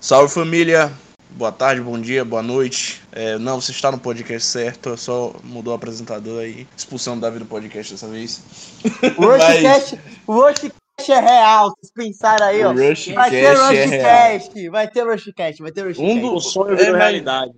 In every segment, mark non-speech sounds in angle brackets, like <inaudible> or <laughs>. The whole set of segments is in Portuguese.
Salve família! Boa tarde, bom dia, boa noite. É, não, você está no podcast certo, só mudou o apresentador aí. Expulsão do Davi do podcast dessa vez. O Rushcast, Rushcast é real, vocês pensaram aí, ó. Rushcast vai ter é. Rushcast, vai ter Rushcast, vai ter Rushcast. Um do- O sonho É, virou mas- realidade.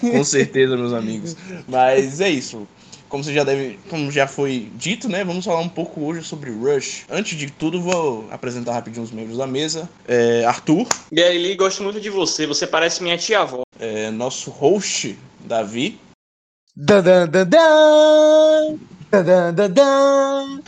Com certeza, meus amigos. Mas é isso. Como você já deve, como já foi dito, né? Vamos falar um pouco hoje sobre Rush. Antes de tudo, vou apresentar rapidinho os membros da mesa. É, Arthur, Gary Lee, gosto muito de você. Você parece minha tia-avó. é, nosso host, Davi. Dan, dan, dan, dan. Dan, dan, dan, dan.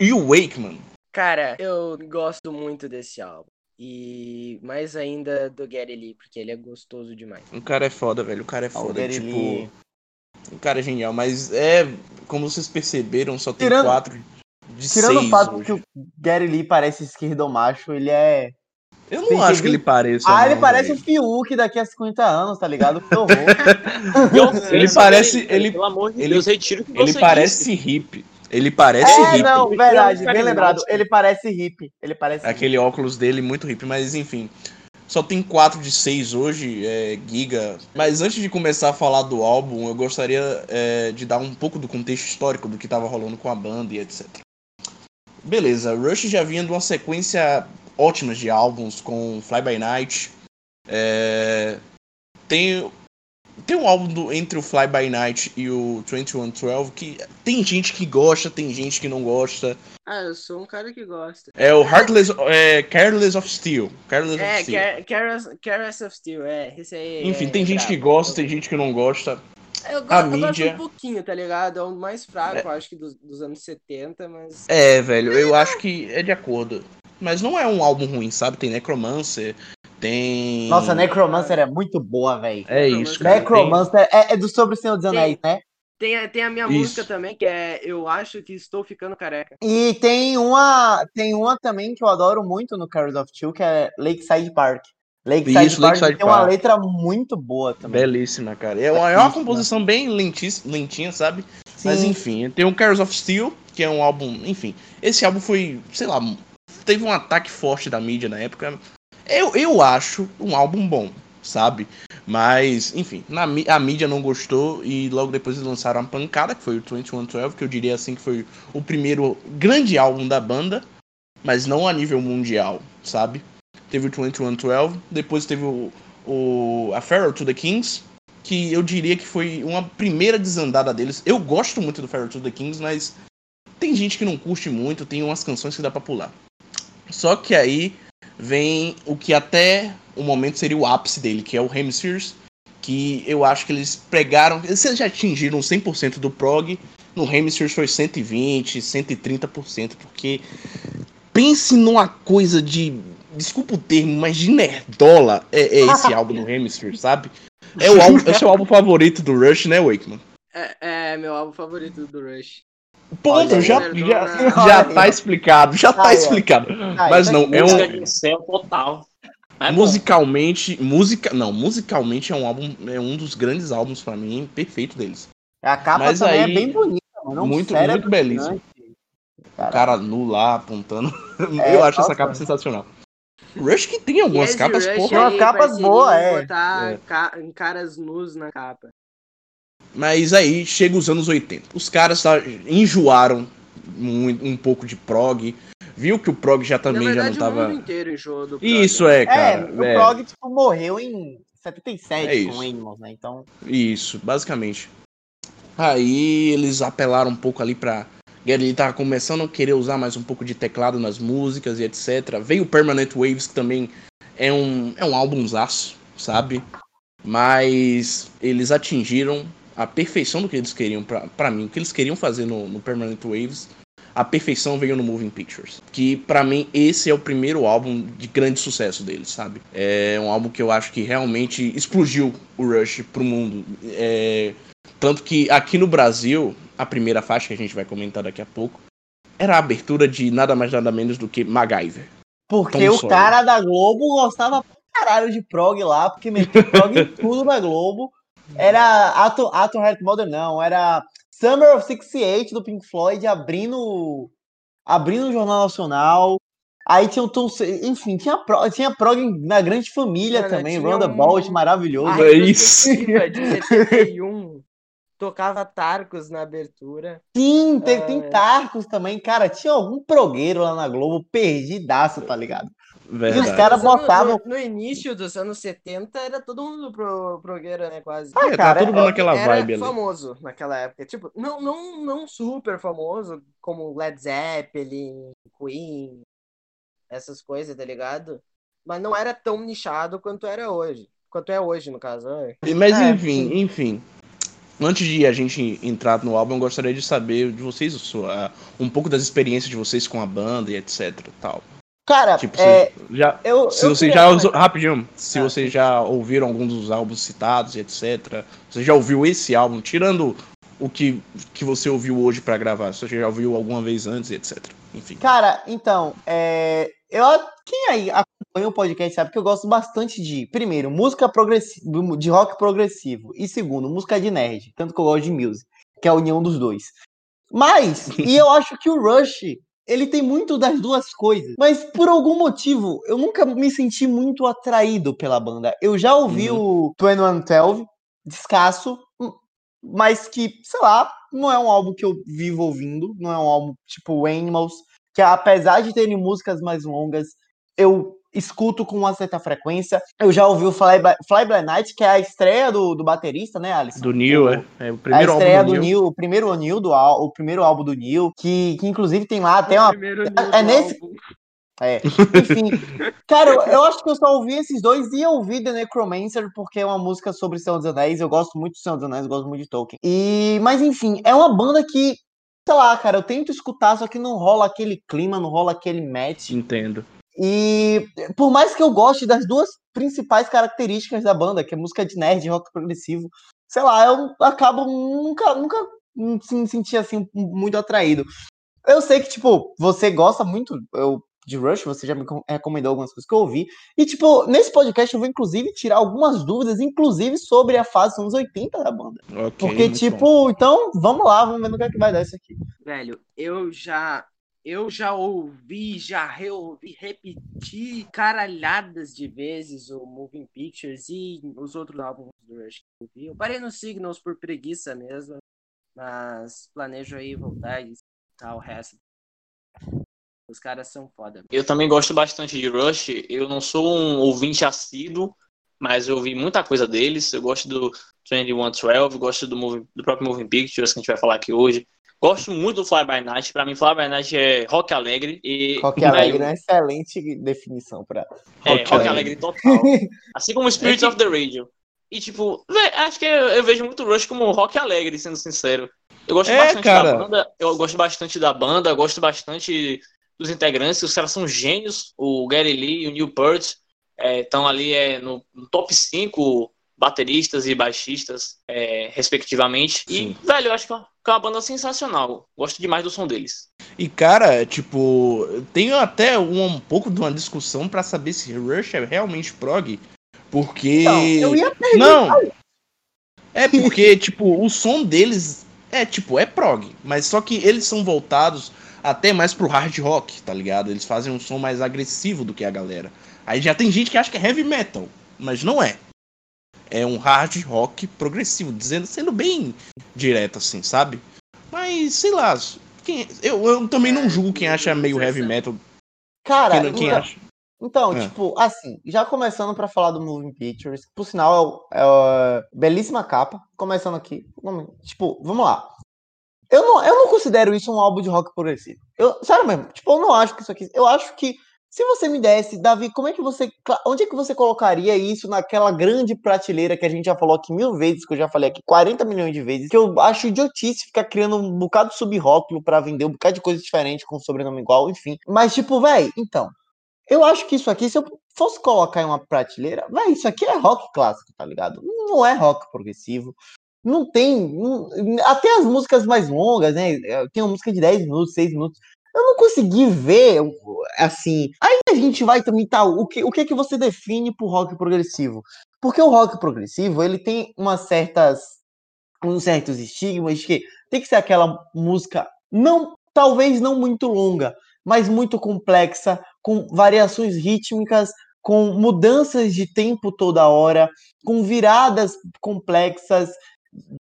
E o Wakeman. Cara, eu gosto muito desse álbum. E mais ainda do Gary Lee, porque ele é gostoso demais. O cara é foda, velho. O cara é Ah, o foda. Gary tipo, Lee. o cara é genial. Mas é, como vocês perceberam, só tem Tirando- quatro de Tirando seis o fato hoje. que o Gary Lee parece esquerdomacho, ele é. Eu não acho que ele pareça. Ah, ele não, parece velho. o Fiuk daqui a 50 anos, tá ligado? Que horror. <laughs> Ele parece- ele- Pelo amor de ele- Deus, retiro o que Ele você parece hippie. Ele parece é, hippie. não, Ele verdade, é bem lembrado. carismático. Ele parece hippie. Ele parece hippie. Aquele óculos dele muito hippie, mas enfim. Só tem 4 de 6 hoje, é, Giga. Mas antes de começar a falar do álbum, eu gostaria é, de dar um pouco do contexto histórico do que tava rolando com a banda e etc. Beleza, Rush já vinha de uma sequência ótima de álbuns com Fly By Night. É, tem, tem um álbum do- entre o Fly By Night e o 2112 que tem gente que gosta, tem gente que não gosta. Ah, eu sou um cara que gosta. É o Heartless, é, Careless of Steel. Careless É, of Steel. Car- Caress Caress of Steel, é. Esse aí. Enfim, é tem gente que brabo. gosta, tem gente que não gosta. Eu, go a eu gosto mídia- um pouquinho, tá ligado? É o mais fraco, eu acho que dos, dos anos 70, mas. É, velho, eu acho que é de acordo. Mas não é um álbum ruim, sabe? Tem Necromancer, tem. Nossa, Necromancer é muito boa, velho. É isso, cara. Necromancer é, é do Sobre o Senhor dos Anéis, né? Tem, a- tem a minha Isso. música também, que é Eu Acho Que Estou Ficando Careca. E tem uma, tem uma também que eu adoro muito no Carries of Two, que é Lakeside Park. Lakeside Isso, Park Lakeside tem uma Park. letra muito boa Tem... também. Belíssima, cara. É uma, é uma composição bem lentinha, sabe? Mas Sim. enfim, tem o Cares of Steel, que é um álbum. Enfim, esse álbum foi, sei lá, teve um ataque forte da mídia na época. Eu, eu acho um álbum bom, sabe? Mas, enfim, na, a mídia não gostou e logo depois eles lançaram a pancada, que foi o 2112, que eu diria assim que foi o primeiro grande álbum da banda, mas não a nível mundial, sabe? Teve o 2112, depois teve o, o A Farewell to the Kings, que eu diria que foi uma primeira desandada deles. Eu gosto muito do Farewell to the Kings, mas tem gente que não curte muito, tem umas canções que dá pra pular. Só que aí vem o que até o momento seria o ápice dele, que é o Hemispheres, que eu acho que eles pregaram, eles já atingiram 100% do prog, no Hemispheres foi 120, 130%, porque pense numa coisa de, desculpa o termo, mas de nerdola é, é esse álbum do Hemispheres, sabe? É o, álbum, é o álbum favorito do Rush, né, Wakeman? É, é meu álbum favorito do Rush. Ponto, Olha, já, já, já tá explicado, já tá explicado. Aí, Mas tá não, é um céu total. É bom. musicalmente, música, não, musicalmente é um álbum, é um dos grandes álbuns pra mim, perfeito deles. A capa Mas também aí- é bem bonita, mano. É Muito- muito belíssimo. Caralho. cara nu lá apontando. <laughs> É, eu acho essa nossa. capa sensacional. Rush que tem algumas Yes, capas, Rush porra. Tem umas aí, capas boas, é. Botar É. ca- caras nus na capa. Mas aí chega os anos 80. Os caras tá, enjoaram muito, um pouco de prog. Viu que o prog já também Na verdade, já não o tava. mundo inteiro enjoou do Isso prog. é, É, cara. o é, Prog tipo, morreu em 77 É com. Animals, né? Então, Isso, basicamente. Aí eles apelaram um pouco ali pra. Ele tava começando a querer usar mais um pouco de teclado nas músicas e etc. Veio o Permanent Waves, que também é um, é um álbumzaço, sabe? Mas eles atingiram a perfeição do que eles queriam pra, pra mim. O que eles queriam fazer no, no Permanent Waves, a perfeição veio no Moving Pictures. Que pra mim esse é o primeiro álbum de grande sucesso deles, sabe? É um álbum que eu acho que realmente explodiu o Rush pro mundo. É, tanto que aqui no Brasil, a primeira faixa que a gente vai comentar daqui a pouco, era a abertura de nada mais nada menos do que MacGyver. porque Tom o Sawyer. cara da Globo gostava pra caralho de prog lá, porque metia prog em tudo na Globo. Era Atom, Atom Heart Mother, não, era Summer of 68 do Pink Floyd abrindo abrindo o Jornal Nacional. Aí tinha o Tom, enfim, tinha prog, tinha prog na grande família Mano, também, Roundabout, um- maravilhoso. A É isso. de 71 tocava Tarcos na abertura. Sim, tem, Ah, tem é. Tarcos também, cara. Tinha algum progueiro lá na Globo, perdidaço, tá ligado? Verdade. os caras anos- botavam- No, no início dos anos 70 era todo mundo pro, progueira, né? Quase. É, cara, tá todo mundo é- naquela era vibe ali. famoso naquela época. Tipo, não, não, não super famoso como Led Zeppelin, Queen, essas coisas, tá ligado? Mas não era tão nichado quanto era hoje. Quanto é hoje, no caso. né? Mas É, enfim, enfim. Antes de a gente entrar no álbum, eu gostaria de saber de vocês um pouco das experiências de vocês com a banda e etc. Tal. Cara, Tipo, é, já, eu, se eu queria já usou, rapidinho, se Ah, vocês já ouviram algum dos álbuns citados etc. Você já ouviu esse álbum, tirando o que, que você ouviu hoje pra gravar? Você já ouviu alguma vez antes etc. Enfim. Cara, então, é, eu, quem aí acompanha o podcast sabe que eu gosto bastante de, primeiro, música progressiva, de rock progressivo, e segundo, música de nerd, tanto que eu gosto de music, que é a união dos dois. Mas, <laughs> e eu acho que o Rush, ele tem muito das duas coisas, mas por algum motivo, eu nunca me senti muito atraído pela banda. Eu já ouvi o 2112, descasso, hum, mas que, sei lá, não é um álbum que eu vivo ouvindo, não é um álbum tipo Animals, que apesar de terem músicas mais longas, eu escuto com uma certa frequência. Eu já ouvi o Fly by, Fly by Night, que é a estreia do, do baterista, né, Alisson? Do Neil, O- é. É o a primeiro estreia álbum do do Neil, o primeiro Neil do o primeiro álbum do Neil, que, que inclusive tem lá até uma <laughs> é nesse- é, enfim, cara, eu, eu acho que eu só ouvi esses dois e eu ouvi The Necromancer porque é uma música sobre Senhor dos Anéis. Eu gosto muito de Senhor dos Anéis, eu gosto muito de Tolkien. E, mas enfim, é uma banda que, sei lá, cara, eu tento escutar, só que não rola aquele clima, não rola aquele match. Entendo. E por mais que eu goste das duas principais características da banda, que é música de nerd rock progressivo, sei lá, eu acabo nunca, nunca me senti assim muito atraído. Eu sei que, tipo, você gosta muito eu, de Rush, você já me com- recomendou algumas coisas que eu ouvi. E, tipo, nesse podcast eu vou, inclusive, tirar algumas dúvidas, inclusive, sobre a fase dos anos 80 da banda. Ok. Porque, tipo, bom. então, vamos lá, vamos ver no que é que vai dar isso aqui. Velho, eu já. Eu já ouvi, já reouvi, repeti caralhadas de vezes o Moving Pictures e os outros álbuns do Rush que eu. Eu parei nos Signals por preguiça mesmo, mas planejo aí voltar e escutar o resto. Os caras são foda. Eu também gosto bastante de Rush. Eu não sou um ouvinte assíduo, mas eu ouvi muita coisa deles. Eu gosto do 2112, gosto do, movie- do próprio Moving Pictures, que a gente vai falar aqui hoje. Gosto muito do Fly By Night. Pra mim, Fly By Night é rock alegre. E, Rock Alegre é uma excelente definição pra. É, Rock rock, alegre. alegre total. <laughs> Assim como Spirits of the Radio. E, tipo, acho que eu, eu vejo muito Rush como rock alegre, sendo sincero. Eu gosto É, bastante cara. da banda. Eu gosto bastante da banda, gosto bastante dos integrantes. Os caras são gênios. O Gary Lee e o Neil Peart estão ali é, no, no top 5 bateristas e baixistas, é, respectivamente. Sim. E, velho, eu acho que é uma, que é uma banda sensacional. Gosto demais do som deles. E, cara, tipo, tenho até um, um pouco de uma discussão pra saber se Rush é realmente prog. Porque. Então, eu ia Não! É porque, <laughs> tipo, o som deles é, tipo, é prog. Mas só que eles são voltados até mais pro hard rock, tá ligado? Eles fazem um som mais agressivo do que a galera. Aí já tem gente que acha que é heavy metal, mas não é. É um hard rock progressivo, dizendo, sendo bem direto assim, sabe? Mas, sei lá, quem- eu, eu também não É, julgo quem acha meio heavy metal. Cara, Quem, quem então- acha. Então, É. tipo, assim, já começando pra falar do Moving Pictures, por sinal, é, é, belíssima capa, começando aqui, tipo, vamos lá. Eu não, eu não considero isso um álbum de rock progressivo. Eu, sério mesmo, tipo, eu não acho que isso aqui, eu acho que se você me desse, Davi, como é que você, onde é que você colocaria isso naquela grande prateleira que a gente já falou aqui mil vezes, que eu já falei aqui 40 milhões de vezes, que eu acho idiotice ficar criando um bocado de subrótulo pra vender um bocado de coisa diferente com sobrenome igual, enfim. Mas, tipo, véi, então, eu acho que isso aqui, se eu fosse colocar em uma prateleira, vai, isso aqui é rock clássico, tá ligado? Não é rock progressivo. Não tem. não- até as músicas mais longas, né? Tem uma música de 10 minutos, 6 minutos. Eu não consegui ver, assim. Aí a gente vai também, tá? O que, o que que você define por rock progressivo? Porque o rock progressivo, ele tem umas certas. uns certos estigmas que tem que ser aquela música, não, talvez não muito longa, mas muito complexa, com variações rítmicas, com mudanças de tempo toda hora, com viradas complexas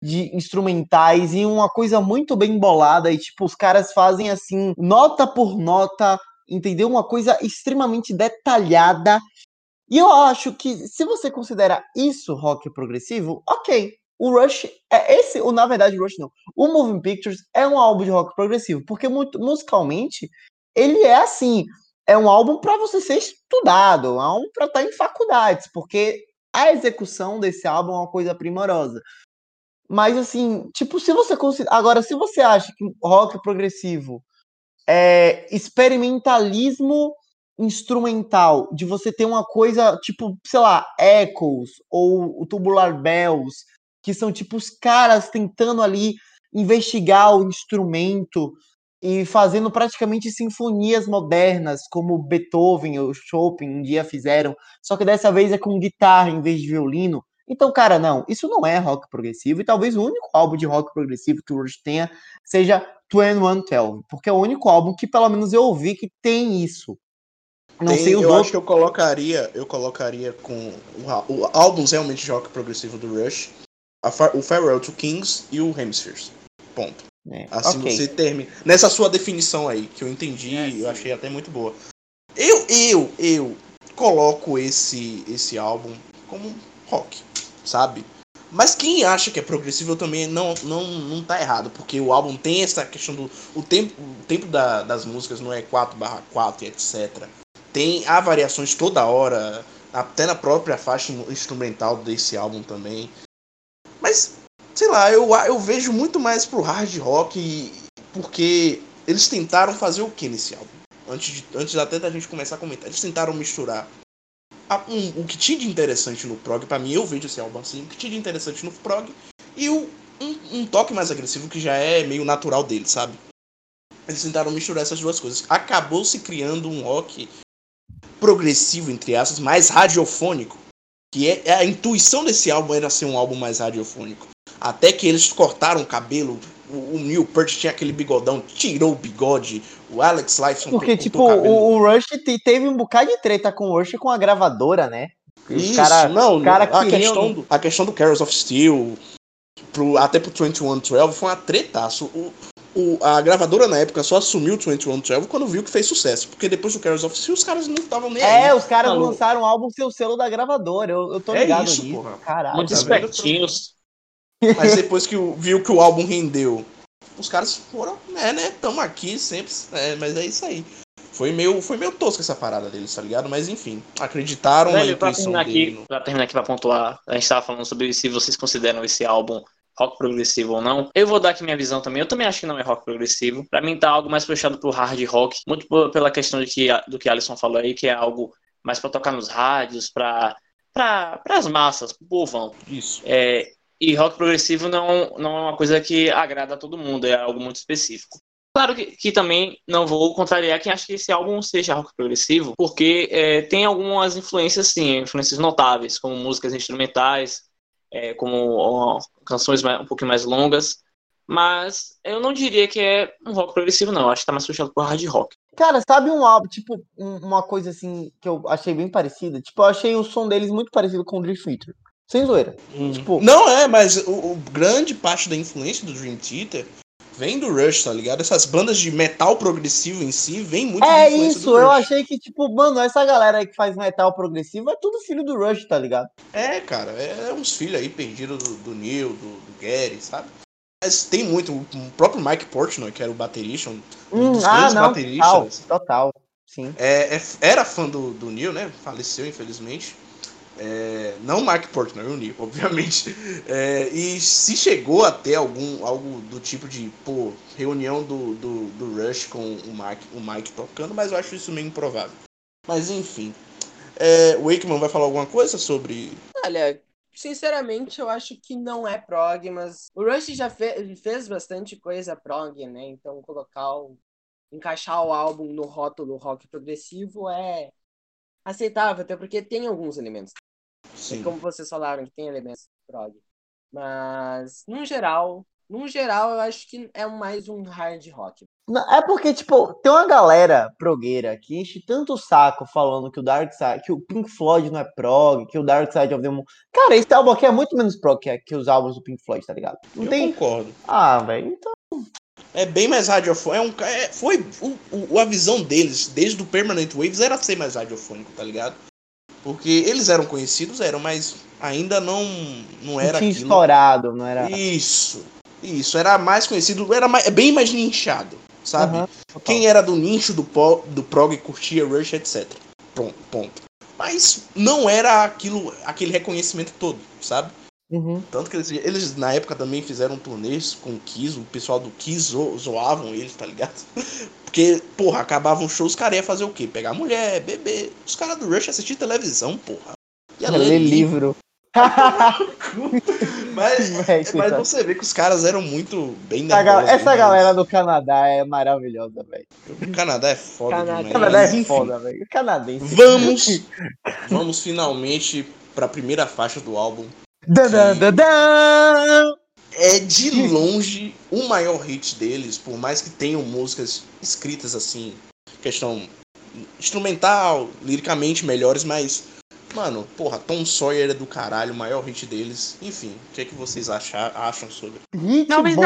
de instrumentais e uma coisa muito bem bolada e tipo os caras fazem assim nota por nota, entendeu? Uma coisa extremamente detalhada. E eu acho que se você considera isso rock progressivo, OK. O Rush é esse, ou na verdade Rush não. O Moving Pictures é um álbum de rock progressivo, porque musicalmente ele é assim, é um álbum para você ser estudado, é um álbum para estar tá em faculdades, porque a execução desse álbum é uma coisa primorosa. Mas assim, tipo, se você considera. Agora, se você acha que rock progressivo é experimentalismo instrumental, de você ter uma coisa, tipo, sei lá, Echoes ou o Tubular Bells, que são tipo os caras tentando ali investigar o instrumento e fazendo praticamente sinfonias modernas, como Beethoven ou Chopin um dia fizeram, só que dessa vez é com guitarra em vez de violino. Então, cara, não, isso não é rock progressivo, e talvez o único álbum de rock progressivo que o Rush tenha seja 2112, porque é o único álbum que pelo menos eu ouvi que tem isso. Não tem, sei os eu outros. acho que eu colocaria, eu colocaria com o, o álbuns realmente de rock progressivo do Rush, a, o Farewell to Kings e o Hemispheres. Ponto. É, assim okay. você termina. Nessa sua definição aí, que eu entendi, é, eu achei até muito boa. Eu, eu, eu coloco esse, esse álbum como rock, sabe? Mas quem acha que é progressivo também não, não, não tá errado, porque o álbum tem essa questão do. O tempo, o tempo da, das músicas não é 4/4 e etc. Tem há variações toda hora, até na própria faixa instrumental desse álbum também. Mas sei lá, eu, eu vejo muito mais pro hard rock porque eles tentaram fazer o que nesse álbum? Antes, de, antes até da gente começar a comentar, eles tentaram misturar a, um, o que tinha de interessante no prog, para mim eu vejo esse álbum assim, o que tinha de interessante no prog e o, um, um toque mais agressivo que já é meio natural dele, sabe? Eles tentaram misturar essas duas coisas. Acabou se criando um rock progressivo, entre aspas, mais radiofônico. Que é, a intuição desse álbum era ser um álbum mais radiofônico. Até que eles cortaram o cabelo. O, o Neil Peart tinha aquele bigodão, tirou o bigode. O Alex Lifeson Porque, tipo, o, o, Rush teve um bocado de treta com o Rush com a gravadora, né? Isso, cara, não, cara a, queriam... questão do, a questão do Carols of Steel, pro, até pro 2112 foi uma tretaço. O, o, a gravadora na época só assumiu o 2112 quando viu que fez sucesso. Porque depois do Carols of Steel os caras não estavam nem É, aí. os caras lançaram um álbum sem o selo da gravadora. Eu, eu tô é ligado é isso, nisso. Porra. Caralho. Muitos espertinhos. Mas <laughs> depois que viu que o álbum rendeu, os caras foram, é, né, tamo aqui sempre, é, mas é isso aí. Foi meio, foi meio tosco essa parada deles, tá ligado? Mas enfim, acreditaram Velho, na intuição pra dele. Aqui, no... Pra terminar aqui, pra pontuar, a gente tava falando sobre se vocês consideram esse álbum rock progressivo ou não. Eu vou dar aqui minha visão também. Eu também acho que não é rock progressivo. Para mim tá algo mais puxado pro hard rock, muito pela questão de que, do que Alisson falou aí, que é algo mais para tocar nos rádios, para para as massas, pro povão. Isso. É, e rock progressivo não, não é uma coisa que agrada a todo mundo, é algo muito específico. Claro que, que também não vou contrariar quem acha que esse álbum seja rock progressivo, porque é, tem algumas influências, sim, influências notáveis, como músicas instrumentais, é, como ó, canções mais, um pouquinho mais longas, mas eu não diria que é um rock progressivo, não. Eu acho que tá mais puxado por hard rock. Cara, sabe um álbum, tipo, uma coisa assim que eu achei bem parecida? Tipo, eu achei o som deles muito parecido com o Dream Theater. Sem zoeira. Hum. Tipo, não é, mas o, o, grande parte da influência do Dream Theater vem do Rush, tá ligado? Essas bandas de metal progressivo em si vem muito É isso, eu achei que, tipo, mano, essa galera aí que faz metal progressivo é tudo filho do Rush, tá ligado? É, cara, é, é uns filhos aí perdidos do, do Neil, do, do Gary, sabe? Mas tem muito, o próprio Mike Portnoy, que era o baterista, um hum, dos ah, não, bateristas. Total, total sim. É, é, era fã do, do Neil, né? Faleceu, infelizmente. É, não Mark Portnoy, o Neil, <laughs> obviamente. É, e se chegou a ter algum, algo do tipo de pô, reunião do, do, do Rush com o Mike, o Mike tocando, mas eu acho isso meio improvável. Mas enfim. É, o Wakeman vai falar alguma coisa sobre. Olha, sinceramente, eu acho que não é prog, mas o Rush já fe fez bastante coisa prog, né? Então colocar o. encaixar o álbum no rótulo rock progressivo é aceitável, até porque tem alguns elementos. Sim. como vocês falaram, que tem elementos prog. Mas, no geral, No geral, eu acho que é mais um hard rock. Não, É porque, tipo, tem uma galera progueira que enche tanto o saco falando que o Dark Side, que o Pink Floyd não é prog, que o Dark Side of the Moon. Cara, esse álbum aqui é muito menos prog que, que os álbuns do Pink Floyd, tá ligado? Não Eu tem. concordo. Ah, velho. Então. É bem mais radiofônico. É um, é, foi o, o- a visão deles, desde o Permanent Waves, era ser mais radiofônico, tá ligado? Porque eles eram conhecidos, eram, mas ainda não, não Não era tinha aquilo. estourado, não era. Isso, isso. Era mais conhecido, era mais, é bem mais nichado, sabe? Total. Quem era do nicho do, po- do prog curtia Rush, etc. Pronto, ponto. Mas não era aquilo, aquele reconhecimento todo, sabe? Uhum. Tanto que eles, eles na época também fizeram turnês com o Kiss, o pessoal do Kiss zo- zoavam eles, tá ligado? <laughs> Porque, porra, acabavam shows, os caras iam fazer o quê? Pegar mulher, beber. Os caras do Rush assistiam televisão, porra. Ia Ler livro. <laughs> Mas, <laughs> mas coitado. você vê que os caras eram muito bem nervosos, essa mas galera do Canadá é maravilhosa, velho. O Canadá é foda Canadá- O demais. Canadá Mas, é enfim, foda, velho. O Canadense. Vamos, vamos finalmente pra primeira faixa do álbum. Dan, dan, dan, dan. É de longe o maior hit deles, por mais que tenham músicas escritas assim, questão instrumental, liricamente melhores, mas, mano, porra, Tom Sawyer é do caralho, o maior hit deles. Enfim, o que é que vocês achar, acham sobre? Hit bom.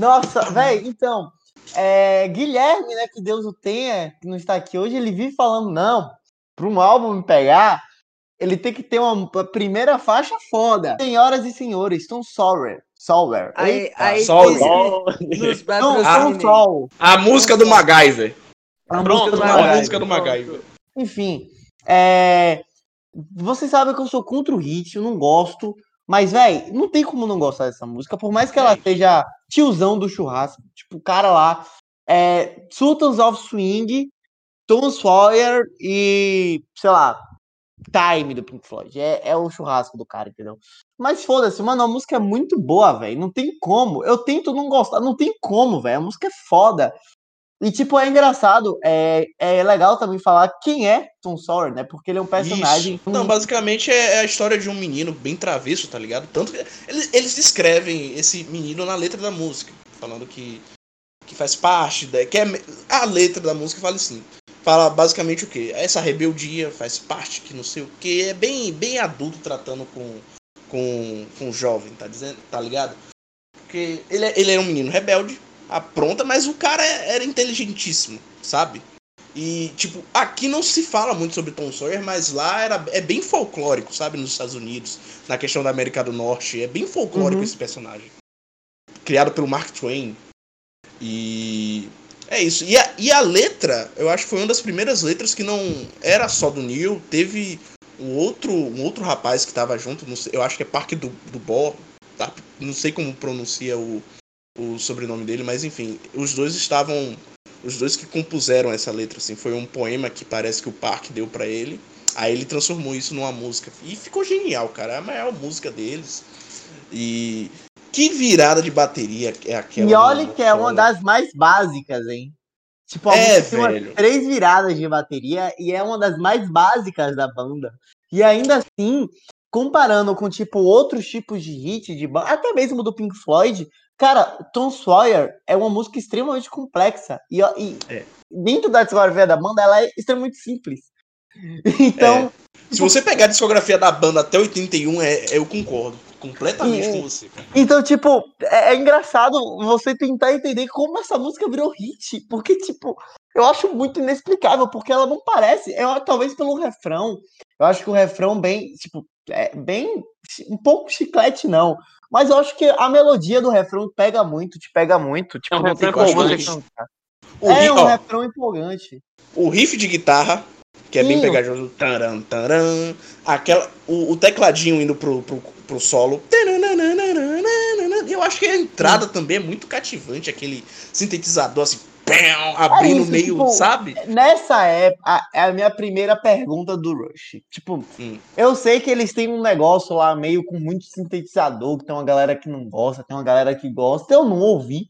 Nossa, velho, então, é, Guilherme, né, que Deus o tenha, que não está aqui hoje, ele vive falando, não, para um álbum me pegar, ele tem que ter uma, uma primeira faixa foda. Senhoras e senhores, Tom Sawyer, Sawyer, Aí, aí Sol, Sol. nos Tom. Sol. <laughs> A música do MacGyver. A Pronto, música do A MacGyver. música do MacGyver. Enfim, é... vocês sabem que eu sou contra o hit, eu não gosto. Mas, velho, não tem como não gostar dessa música, por mais que ela seja tiozão do churrasco. Tipo, o cara lá, é, Sultans of Swing, Tom Sawyer e, sei lá, Time do Pink Floyd. É, é o churrasco do cara, entendeu? Mas foda-se, mano, a música é muito boa, velho. Não tem como. Eu tento não gostar, não tem como, velho. A música é foda. E, tipo, é engraçado, é, é legal também falar quem é Tom Sawyer, né? Porque ele é um personagem. Isso. Não, basicamente é é a história de um menino bem travesso, tá ligado? Tanto que eles, eles descrevem esse menino na letra da música, falando que, que faz parte da. Que é, a letra da música fala assim. Fala basicamente o quê? Essa rebeldia faz parte, que não sei o quê. É bem, bem adulto tratando com, com, com o jovem, tá dizendo? Tá ligado? Porque ele, é- ele era um menino rebelde, apronta, mas o cara é- era inteligentíssimo, sabe? E, tipo, aqui não se fala muito sobre Tom Sawyer, mas lá era, é bem folclórico, sabe? Nos Estados Unidos, na questão da América do Norte. É bem folclórico Uhum. esse personagem. Criado pelo Mark Twain. E. É isso. E a, e a letra, eu acho que foi uma das primeiras letras que não era só do Neil. Teve um outro, um outro rapaz que tava junto, sei- eu acho que é Parque do, do Bó, tá? Não sei como pronuncia o, o sobrenome dele, mas enfim, os dois estavam os dois que compuseram essa letra, assim, foi um poema que parece que o Park deu pra ele. Aí ele transformou isso numa música. E ficou genial, cara. É a maior música deles. E que virada de bateria é aquela. E olha que é uma das mais básicas, hein? Tipo, a É, música tem umas velho. três viradas de bateria e é uma das mais básicas da banda. E ainda assim, comparando com, tipo, outros tipos de hit de banda, até mesmo do Pink Floyd, cara, Tom Sawyer é uma música extremamente complexa. E, e É. dentro da discografia da banda, ela é extremamente simples. <laughs> Então, Se você pegar a discografia da banda até 81, é, eu concordo completamente E- com você. Então, tipo, é, é engraçado você tentar entender como essa música virou hit. Porque, tipo, eu acho muito inexplicável, porque ela não parece. Eu, talvez pelo refrão. Eu acho que o refrão bem, tipo, é bem. Um pouco chiclete, não. Mas eu acho que a melodia do refrão pega muito, te pega muito. Tipo, É um não tem refrão como você empolgante. cantar. O, É um ó, refrão empolgante. o riff de guitarra, que é bem Sim. pegajoso. Taran, taran, aquela, o, o tecladinho indo pro, pro, pro solo. Eu acho que a entrada também é muito cativante, aquele sintetizador assim, pão, abrindo isso, meio, tipo, sabe? Nessa época, é a minha primeira pergunta do Rush. Tipo, Hum. eu sei que eles têm um negócio lá meio com muito sintetizador, que tem uma galera que não gosta, tem uma galera que gosta. Eu não ouvi,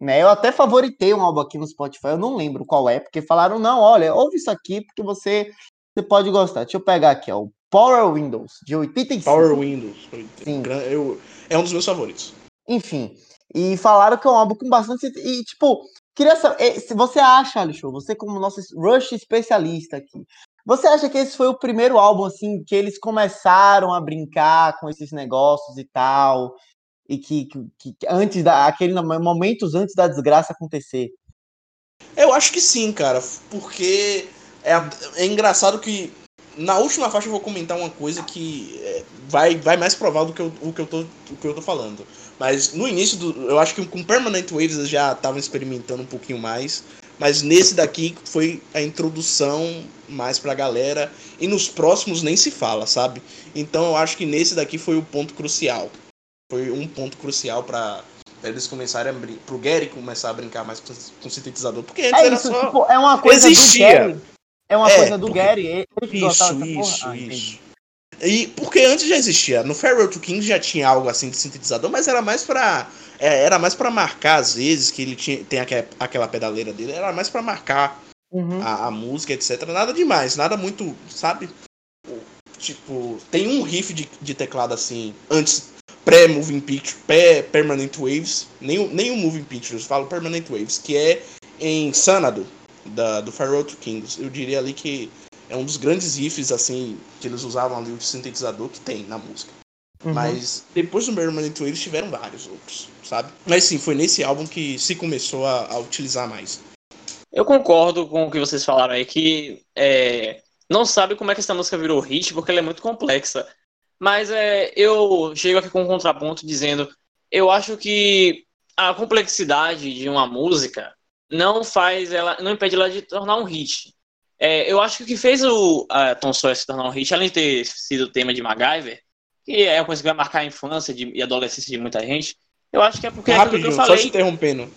né? Eu até favoritei um álbum aqui no Spotify, eu não lembro qual é, porque falaram, não, olha, ouve isso aqui porque você, você pode gostar. Deixa eu pegar aqui, ó, o Power Windows, de 85. Power Windows. Sim. Eu, é um dos meus favoritos. Enfim. E falaram que é um álbum com bastante. E, tipo, queria saber. Se você acha, Alexandre, você como nosso Rush especialista aqui, você acha que esse foi o primeiro álbum, assim, que eles começaram a brincar com esses negócios e tal? E que, que, que antes da. aquele momentos antes da desgraça acontecer. Eu acho que sim, cara, porque é, é engraçado que na última faixa eu vou comentar uma coisa que é, vai, vai mais provar do que eu, o, que eu tô, o que eu tô falando. Mas no início, do, eu acho que com Permanent Waves já estavam experimentando um pouquinho mais. Mas nesse daqui foi a introdução mais pra galera. E nos próximos nem se fala, sabe? Então eu acho que nesse daqui foi o ponto crucial. Foi um ponto crucial pra eles começarem a brin- pro Gary começar a brincar mais com, com sintetizador. Porque antes É era isso, só. tipo, é uma coisa Existia. do Gary. É uma É, coisa do porque- Gary. Ele Isso, isso, Ah, isso. E porque antes já existia. No Farewell to Kings já tinha algo assim de sintetizador, mas era mais pra. é, era mais para marcar, às vezes, que ele tinha, tem aque- aquela pedaleira dele, era mais pra marcar Uhum. a, a música, etc. Nada demais, nada muito, sabe? Tipo, tem um riff de, de teclado assim, antes, pré-Moving Picture, pré-Permanent Waves, nem, o- nem o Moving Pictures, falo Permanent Waves, que é em Sanado, da, do Farewell to Kings. Eu diria ali que é um dos grandes riffs, assim, que eles usavam ali, o sintetizador que tem na música. Uhum. Mas depois do Permanent Waves tiveram vários outros, sabe? Mas sim, foi nesse álbum que se começou a, a utilizar mais. Eu concordo com o que vocês falaram aí, que é, não sabe como é que essa música virou hit, porque ela é muito complexa. Mas é, eu chego aqui com um contraponto dizendo, eu acho que a complexidade de uma música não faz ela, não impede ela de tornar um hit. É, eu acho que o que fez o a Tom Sawyer se tornar um hit, além de ter sido o tema de MacGyver, que é uma coisa que vai marcar a infância de- e adolescência de muita gente, eu acho que é porque é aquilo que eu Rapidinho, só falei. te interrompendo.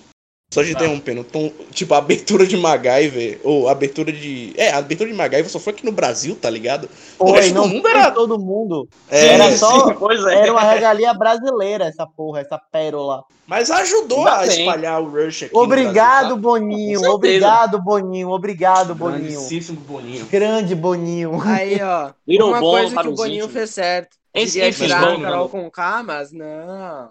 Só te Tá. interrompendo. Tom, tipo, a abertura de MacGyver, ou a abertura de. É, a abertura de MacGyver só foi aqui no Brasil, tá ligado? O Foi, resto do não mundo foi era- todo mundo. É, Era só- sim, pois é. Era uma regalia brasileira essa porra, essa pérola. Mas ajudou Ainda a bem. espalhar o Rush aqui. no Obrigado, Brasil, Boninho. Com certeza. Obrigado, Boninho. Obrigado, tá? Boninho. Grandíssimo Boninho. Grande Boninho. Aí, ó. <laughs> Virou uma bom coisa que o Boninho íntimos. fez certo. Esse Queria enfim, tirar a vamos- Carol com K, mas não.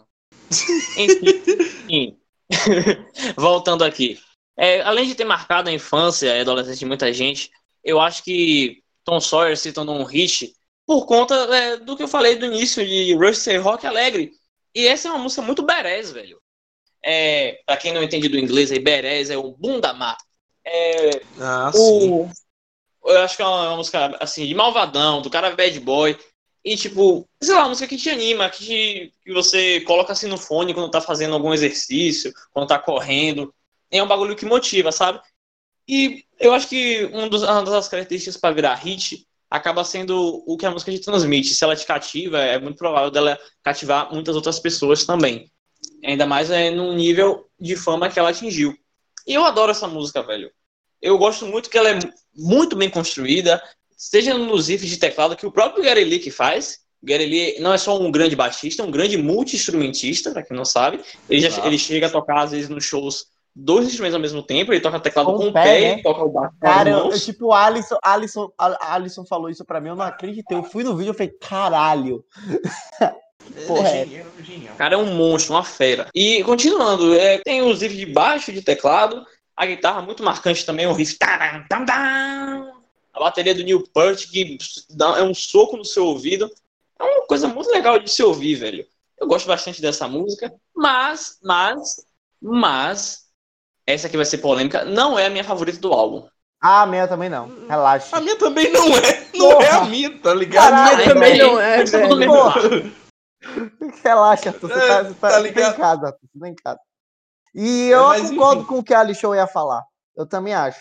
Enfim. <laughs> Voltando aqui. É, além de ter marcado a infância e a adolescência de muita gente, eu acho que Tom Sawyer se tornou um hit por conta é, do que eu falei do início de ser rock alegre. E essa é uma música muito berés, velho. É, pra quem não entende do inglês, aí berés é o bunda má. É, Ah, sim. o, eu acho que é uma, uma música assim, de malvadão, do cara bad boy. E tipo, sei lá, música que te anima, que, te- que você coloca assim no fone quando tá fazendo algum exercício, quando tá correndo. É um bagulho que motiva, sabe? E eu acho que um dos- uma das características para virar hit acaba sendo o que a música te transmite. Se ela te cativa, é muito provável dela cativar muitas outras pessoas também. Ainda mais é, num nível de fama que ela atingiu. E eu adoro essa música, velho. Eu gosto muito que ela é muito bem construída, seja nos riffs de teclado que o próprio Gary Lee que faz. O Gary Lee não é só um grande baixista, é um grande multi-instrumentista, pra quem não sabe. Ele, já, ele chega a tocar, às vezes, nos shows, dois instrumentos ao mesmo tempo. Ele toca teclado Com com, o pé, pé, né? e toca o baixo com as Cara, eu, tipo, o Alisson, Alisson, Alisson falou isso pra mim, eu não acreditei. Eu fui no vídeo e falei, caralho. porra, é. genial. O cara é um monstro, uma fera. E continuando, é, tem os riffs de baixo, de teclado, a guitarra muito marcante também, o riff. taram, tam, tam. A bateria do Neil Peart, que dá- é um soco no seu ouvido. É uma coisa muito legal de se ouvir, velho. Eu gosto bastante dessa música, mas, mas, mas, essa aqui vai ser polêmica, não é a minha favorita do álbum. Ah, a minha também não. Relaxa. A minha também não é. Não é a Porra. minha, tá ligado? Caralho, minha também velho. não é, Tá tudo velho. Porra. barco. Relaxa, Arthur, você É, tá, você tá, tá você tá ligado? em casa, você tá em casa. E eu mas concordo enfim. com o que a Alisson ia falar. Eu também acho.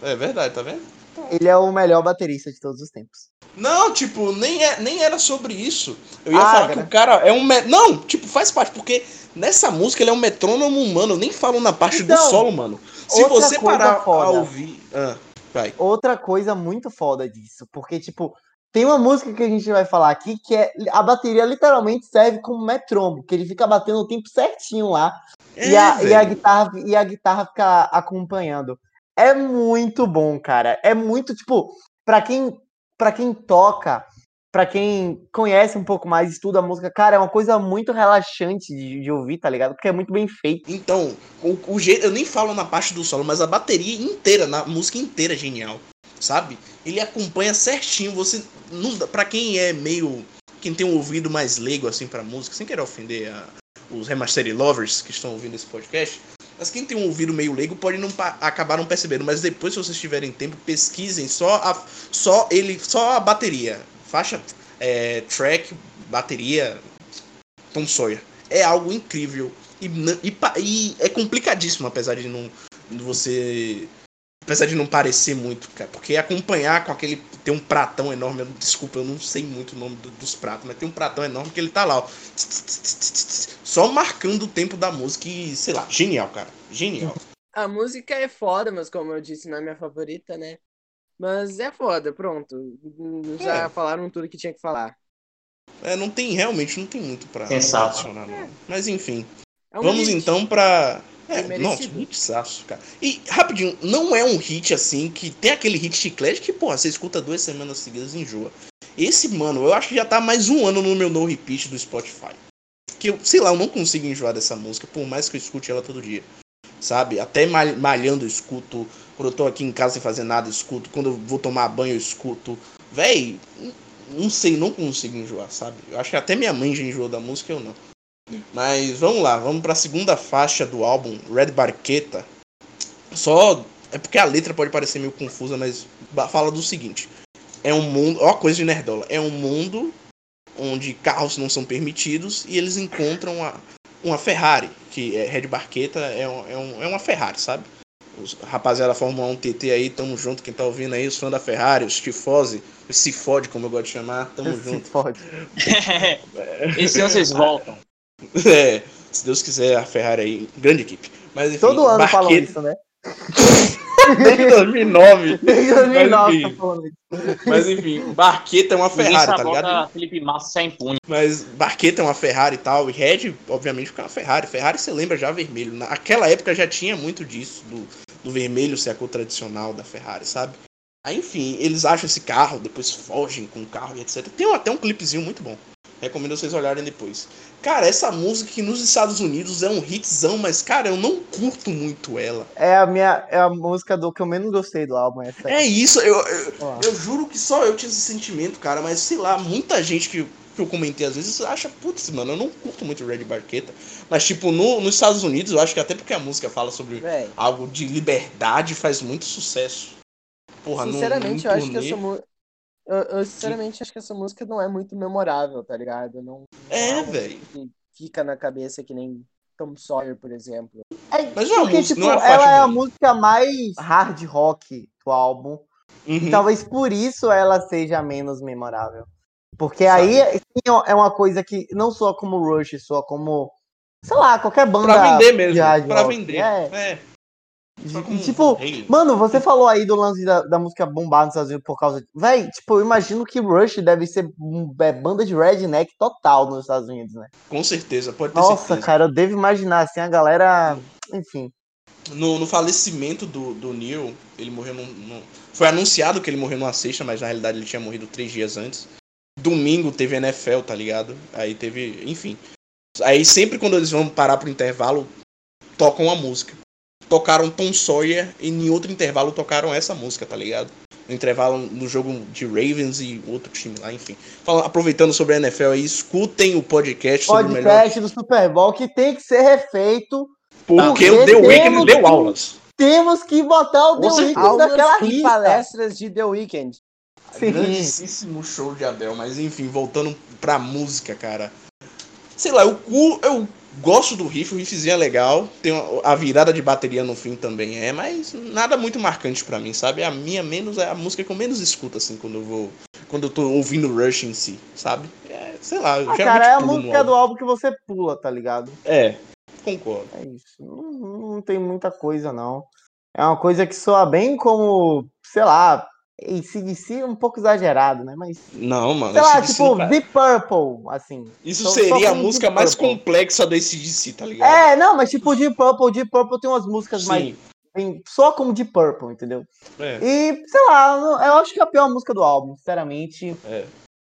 É verdade, tá vendo? Ele é o melhor baterista de todos os tempos. Não, tipo, nem, é, nem era sobre isso. Eu ia Ah, falar cara. que o cara é um. me- Não, tipo, faz parte, porque nessa música ele é um metrônomo humano. Nem falo na parte Então, do solo, mano. Se você parar a foda. ouvir. Ah, vai. Outra coisa muito foda disso, porque, tipo, tem uma música que a gente vai falar aqui que é. A bateria literalmente serve como metrônomo, que ele fica batendo o tempo certinho lá. e, É, a, e, a guitarra, e a guitarra fica acompanhando. É muito bom, cara. É muito, tipo, pra quem pra quem toca, pra quem conhece um pouco mais, estuda a música, cara, é uma coisa muito relaxante de, de ouvir, tá ligado? Porque é muito bem feito. Então, o, o jeito. Eu nem falo na parte do solo, mas a bateria inteira, na música inteira é genial. Sabe? Ele acompanha certinho. Você. Pra quem é meio. Quem tem um ouvido mais leigo assim pra música, sem querer ofender a- os remastered lovers que estão ouvindo esse podcast. Mas quem tem um ouvido meio leigo pode não acabar não percebendo. Mas depois, se vocês tiverem tempo, pesquisem só a, só ele, só a bateria. Faixa, é, track, bateria, Tom Sawyer. É algo incrível. E, e e é complicadíssimo, apesar de não de você. Apesar de não parecer muito, cara. Porque acompanhar com aquele. Tem um pratão enorme. eu- desculpa, eu não sei muito o nome do- dos pratos, mas tem um pratão enorme que ele tá lá, ó. Só marcando o tempo da música e, sei lá, genial, cara. Genial. A música é foda, mas como eu disse, não é minha favorita, né? Mas é foda, pronto. Já É. falaram tudo que tinha que falar. É, não tem, realmente, não tem muito pra adicionar, não. Mas enfim. É um Vamos hit. então pra. É, Bem nossa, hitsaço, cara. E, rapidinho, não é um hit assim que tem aquele hit chiclete que, porra, você escuta duas semanas seguidas e enjoa. Esse, mano, eu acho que já tá mais um ano no meu no repeat do Spotify. Que eu, sei lá, eu não consigo enjoar dessa música, por mais que eu escute ela todo dia. Sabe? Até mal- malhando eu escuto. Quando eu tô aqui em casa sem fazer nada, eu escuto. Quando eu vou tomar banho, eu escuto. Véi, não sei, não consigo enjoar, sabe? Eu acho que até minha mãe já enjoou da música, eu não. Mas vamos lá, vamos pra segunda faixa do álbum, Red Barqueta. Só. É porque a letra pode parecer meio confusa, mas fala do seguinte: é um mundo. Ó, coisa de nerdola. É um mundo onde carros não são permitidos e eles encontram a- uma Ferrari, que é Red Barqueta, é, um- é, um- é uma Ferrari, sabe? Os rapaziada Fórmula 1 TT aí, tamo junto. Quem tá ouvindo aí, os fãs da Ferrari, os tifose, os se fode, como eu gosto de chamar, tamo Se junto. fode. <laughs> Esse ano vocês voltam. É, se Deus quiser, a Ferrari aí, grande equipe. Mas enfim, Todo ano falam Barqueta- isso, né? <laughs> Desde 2009. <laughs> Desde 2009 enfim. tá falando isso. Mas enfim, Barqueta é uma Ferrari, tá sabota ligado? Felipe Massa sai impune. Mas Barqueta é uma Ferrari e tal, e Red, obviamente, porque é uma Ferrari. Ferrari você lembra já vermelho. Naquela época já tinha muito disso, do, do vermelho ser a cor tradicional da Ferrari, sabe? Aí, enfim, eles acham esse carro, depois fogem com o carro e etc. Tem até um clipezinho muito bom. Recomendo vocês olharem depois. Cara, essa música que nos Estados Unidos é um hitzão, mas, cara, eu não curto muito ela. É a minha é a música do que eu menos gostei do álbum. Essa É isso, eu, eu, eu juro que só eu tinha esse sentimento, cara, mas sei lá, muita gente que, que eu comentei às vezes acha, putz, mano, eu não curto muito Red Barqueta. Mas, tipo, no, nos Estados Unidos, eu acho que até porque a música fala sobre Véi, algo de liberdade faz muito sucesso. Porra, sinceramente, num eu acho que essa música. Eu, eu, sinceramente acho que essa música não é muito memorável, tá ligado? Não, É, velho. que fica na cabeça que nem Tom Sawyer, por exemplo. É, Mas não é porque, tipo, não é ela é a música mais hard rock do álbum. Uhum. Talvez por isso ela seja menos memorável. Porque Sabe. aí sim, é uma coisa que não soa como Rush, soa como, sei lá, qualquer banda. Pra vender mesmo, pra rock. vender. É, É. tipo. Mano, você falou aí do lance da, da música bombar nos Estados Unidos por causa de. Véi, tipo, eu imagino que Rush deve ser é, banda de redneck total nos Estados Unidos, né? Com certeza, pode ter Nossa, certeza. cara, eu devo imaginar, assim, a galera. Enfim. No, no falecimento do, do Neil, ele morreu num, num- Foi anunciado que ele morreu numa sexta, mas na realidade ele tinha morrido três dias antes. Domingo teve NFL, tá ligado? Aí teve. Enfim. Aí sempre quando eles vão parar pro intervalo, tocam a música. Tocaram Tom Sawyer e em outro intervalo tocaram essa música, tá ligado? No intervalo no jogo de Ravens e outro time lá, enfim. Falando, aproveitando sobre a NFL aí, escutem o podcast sobre o melhor. Podcast do Super Bowl que tem que ser refeito. Porque Porque o The Weeknd deu que- aulas. Temos que botar o The. Weeknd naquela lista. palestras de The Weeknd. Sim. Grandíssimo show de Adele, mas enfim, voltando pra música, cara. Sei lá, eu, cu- eu gosto do riff, o riffzinho é legal. Tem a virada de bateria no fim também é, mas nada muito marcante pra mim, sabe? A minha menos é a música que eu menos escuto, assim, quando eu vou. Quando eu tô ouvindo Rush em si, sabe? É, sei lá, eu Ah, geralmente cara, é a música álbum. do álbum que você pula, tá ligado? É, concordo. É isso. Não, não tem muita coisa, não. É uma coisa que soa bem como, sei lá, ACDC um pouco exagerado, né? Mas, Não, mano. sei lá, esse tipo, cara. Deep Purple, assim. Isso só- só seria a música Deep mais Purple. complexa do ACDC, tá ligado? É, não, mas tipo, Deep Purple, Deep Purple tem umas músicas mais Sim. Tem, soa como de Purple, entendeu? É. E, sei lá, eu acho que é a pior música do álbum, sinceramente. É.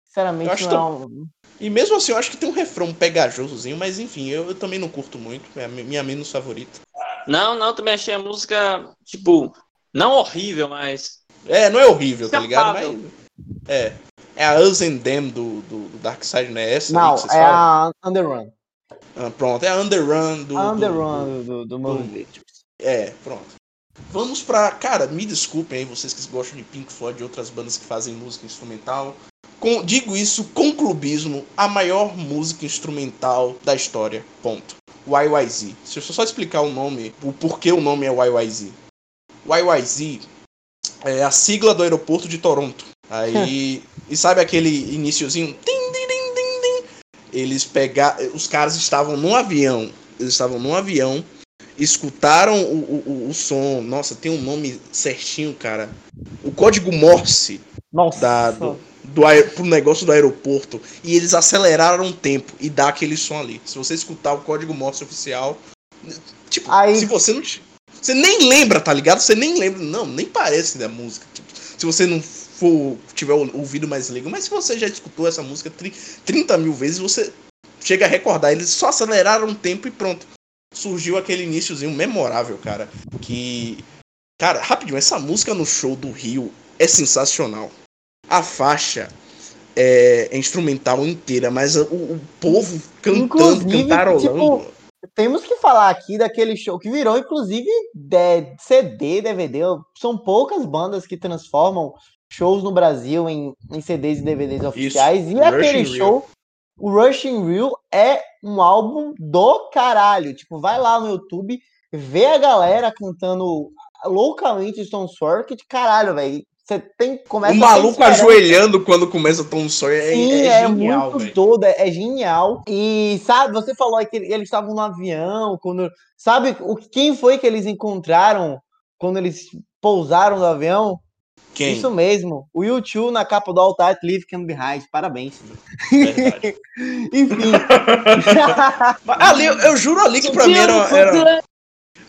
Sinceramente, Eu acho não é um- E mesmo assim, eu acho que tem um refrão pegajosozinho, mas enfim, eu, eu também não curto muito. É a mi- minha menos favorita. Não, não, também achei a música, tipo, não horrível, mas. É, não é horrível, tá ligado? Mas. É. É a Us and Them do, do, do Dark Side, não é essa? Não, que vocês é falam? a Underrun. Ah, pronto, é a Underrun do. A do- Underrun do- do, do, do Pictures. É, pronto. Vamos pra. Cara, me desculpem aí, vocês que gostam de Pink Floyd e outras bandas que fazem música instrumental. Com- digo isso com clubismo, a maior música instrumental da história. Ponto. YYZ. Se eu só explicar o nome, o porquê o nome é YYZ. YYZ é a sigla do aeroporto de Toronto. Aí. e sabe aquele tim? Eles pegaram. Os caras estavam num avião. Eles estavam num avião. Escutaram o, o, o- o som. Nossa, tem um nome certinho, cara. O código Morse Nossa. da, do, do aer- pro negócio do aeroporto. E eles aceleraram o tempo e dá aquele som ali. Se você escutar o código Morse oficial. Tipo, Aí- se você não. Você nem lembra, tá ligado? Você nem lembra. Não, nem parece da música. Tipo, se você não for tiver ouvido mais leigo. Mas se você já escutou essa música tri- 30 mil vezes, você chega a recordar. Eles só aceleraram o tempo e pronto. Surgiu aquele iníciozinho memorável, cara. Que. Cara, rapidinho, essa música no show do Rio é sensacional. A faixa é, é instrumental inteira, mas o, o povo cantando, Inclusive, cantarolando. tipo, Temos que falar aqui daquele show que virou, inclusive, de- CD, DVD. São poucas bandas que transformam shows no Brasil em, em CDs e DVDs oficiais. E Rush aquele show, o Rush in Rio, é um álbum do caralho. Tipo, vai lá no YouTube, vê a galera cantando loucamente Stone Sour, que de caralho, velho. Você tem começa o a ter maluco ajoelhando quando começa Tom Sawyer é, Sim, é é, genial, muito velho. doido, é, é genial. E sabe, você falou aí que ele- eles estavam no avião, quando sabe o quem foi que eles encontraram quando eles pousaram no avião? Quem? Isso mesmo, o YouTube na capa do All Tight Leave Can Behind. Parabéns. Verdade. <laughs> Enfim. <laughs> Ali, eu, eu juro ali que pra mim era, era-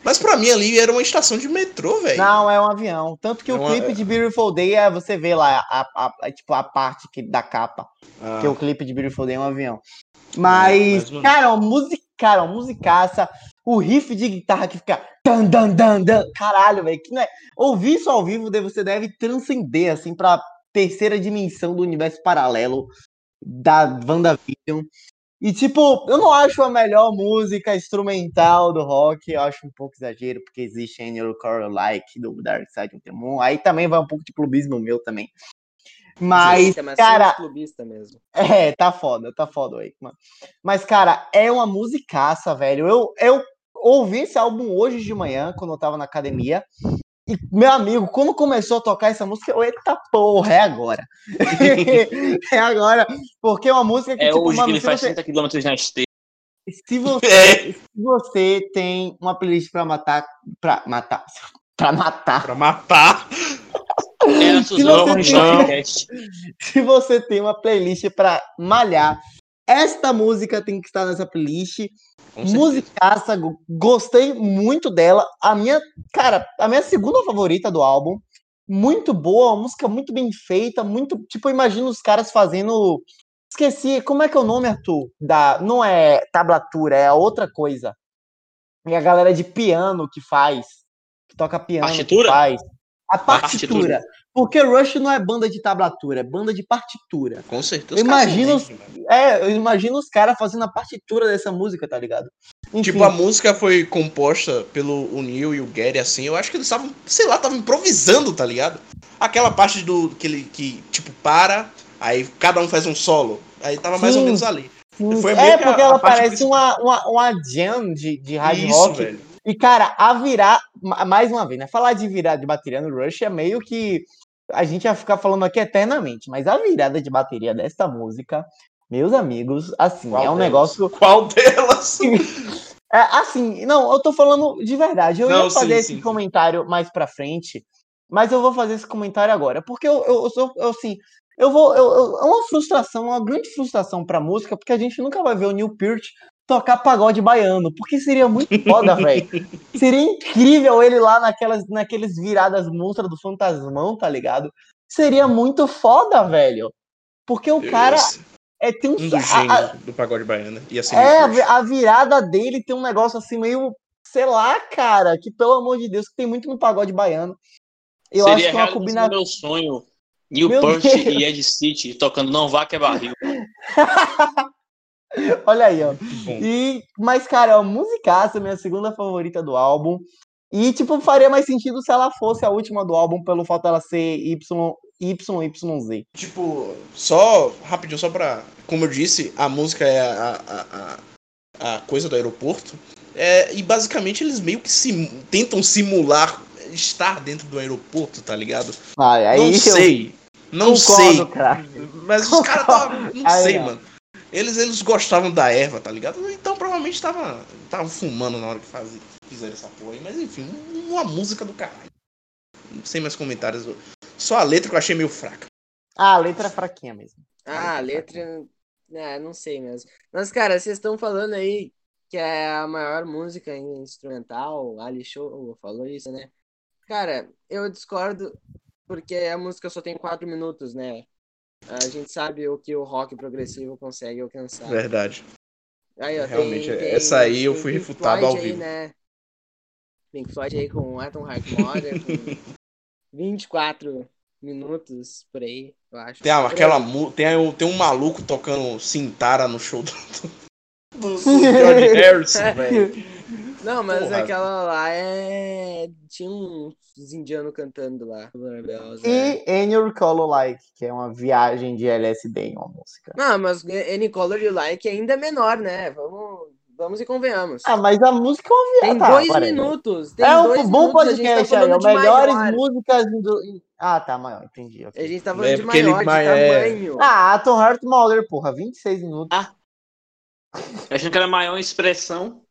Mas pra mim ali era uma estação de metrô, velho. Não, é um avião. Tanto que É o uma- clipe de Beautiful Day é você vê lá a, a- a- tipo a parte que, da capa. Ah, Porque o clipe de Beautiful Day é um avião. Mas, mas, mano- cara, uma música, cara, uma musicaça, o riff de guitarra que fica dan dan dan dan, caralho, velho, que é, ouvir isso ao vivo você deve transcender assim pra terceira dimensão do universo paralelo da WandaVision. E tipo, eu não acho a melhor música instrumental do rock, eu acho um pouco exagero, porque existe Other Color Like do Dark Side of the Moon. Aí também vai um pouco de clubismo meu também. Mas, Eita, mas cara, somos clubista mesmo. <laughs> é, tá foda, tá foda aí, mano. Mas, cara, é uma musicaça, velho. Eu, eu ouvi esse álbum hoje de manhã, quando eu tava na academia. E, meu amigo, quando começou a tocar essa música, eu, eita porra, é agora. <laughs> é agora. Porque é uma música que, É tipo, hoje mano, que ele se faz você, 30 km na esteira. se <laughs> você, É, se você tem uma playlist pra matar, pra matar, pra matar, pra matar. É <laughs> Se você tem- se você tem uma playlist pra malhar, esta música tem que estar nessa playlist. Musicaça, go- gostei muito dela. A minha, cara, a minha segunda favorita do álbum. Muito boa, uma música muito bem feita, muito, tipo, imagina os caras fazendo Esqueci, como é que é o nome, Arthur? Da, não é tablatura, é outra coisa. É a galera de piano que faz, que toca piano, Partitura? que faz. A partitura. Partitura. Porque Rush não é banda de tablatura, é banda de partitura. Com certeza. Eu os. É, eu imagino os caras fazendo a partitura dessa música, tá ligado? Enfim, Tipo, a música foi composta pelo o Neil e o Gary, assim. Eu acho que eles estavam, sei lá, estavam improvisando, tá ligado? Aquela parte do que ele, que, tipo, para, aí cada um faz um solo. Aí tava mais ou Sim. menos ali. é que a- porque a ela parte parece principal. uma, uma, uma jam de, de hard Isso, rock. velho. E, cara, a virar, ma- mais uma vez, né? Falar de virar de bateria no Rush é meio que a gente vai ficar falando aqui eternamente, mas a virada de bateria desta música, meus amigos, assim, Qual é um delas? negócio. Qual delas? <laughs> É, assim, não, eu tô falando de verdade. Eu Não, ia fazer sim, esse sim, sim. comentário mais pra frente, mas eu vou fazer esse comentário agora, porque eu, eu, eu sou, eu, assim, eu vou. eu- eu- é uma frustração, uma grande frustração pra música, porque a gente nunca vai ver o Neil Peart tocar pagode baiano, porque seria muito foda, <laughs> velho. Seria incrível ele lá naquelas, naqueles viradas monstras do fantasmão, tá ligado? Seria muito foda, velho. Porque o cara é, tem um. Um dos a- do pagode baiano. Ia ser é, a, a virada dele tem um negócio assim meio, sei lá, cara, que pelo amor de Deus, que tem muito no pagode baiano. Eu acho Seria que é uma combinação. meu sonho. Peart Deus. e Ed City tocando Não Vá Que é Barril. <laughs> <laughs> Olha aí, ó. E, mas, cara, é uma musicaça, minha segunda favorita do álbum. E, tipo, faria mais sentido se ela fosse a última do álbum, pelo fato dela ser Y, YYZ. Tipo, só rapidinho, só pra. Como eu disse, a música é a, a, a, a coisa do aeroporto. É, e basicamente eles meio que sim, tentam simular estar dentro do aeroporto, tá ligado? Ah, não eu sei. Não concordo, sei. cara. Mas os caras estavam. Não Aí, sei, ó. mano. Eles, eles gostavam da erva, tá ligado? Então provavelmente estavam tava fumando na hora que fazia, fizeram essa porra aí. Mas enfim, uma música do caralho. Sem mais comentários. Só a letra que eu achei meio fraca. Ah, a letra é fraquinha mesmo. Ah, a letra. Ah, não sei mesmo. Mas, cara, vocês estão falando aí que é a maior música instrumental. Ali Show falou isso, né? Cara, eu discordo porque a música só tem quatro minutos, né? A gente sabe o que o rock progressivo consegue alcançar. Verdade. Aí, ó, Realmente, tem, tem, essa aí eu fui Pink refutado Floyd ao aí, vivo. né? Pink Floyd aí com Atom Heart Mother, com <laughs> 24 minutos por aí, eu acho. Tem, aquela, tem, um- tem um maluco tocando Cintara no show do, do, do <laughs> George Harrison, velho. <laughs> Não, mas Porra. aquela lá é. Tinha uns indianos cantando lá. Bells, é. E Any Color Like, que é uma viagem de LSD em uma música. Não, mas Any Color You Like ainda é menor, né? Vamos, vamos e convenhamos. Ah, mas a música é uma tem viagem. Tá, dois parei. minutos. Tem É um dois bom gente podcast tá aí, de Melhores maior. músicas do. Ah, tá, maior, entendi. ok. A gente tá falando É de porque ele maior, de é- tamanho. Ah, Atom Heart Mother, porra, 26 minutos. Achando que era maior em expressão.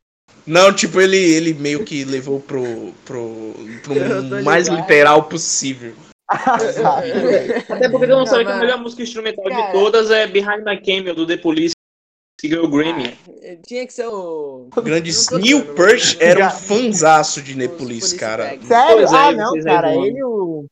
Não, tipo, ele, ele meio que levou pro, pro, pro mais ligado. literal possível. <laughs> Até porque eu não, Não, sabia que a melhor música instrumental Cara. de todas é Behind My Camel, do The Police, que ganhou o Grammy. Ah, Tinha que ser o. O grande Neil mas- era um fanzaço de Nepolis, Police cara. Sério? Pois é, ah, não, cara. Ele o.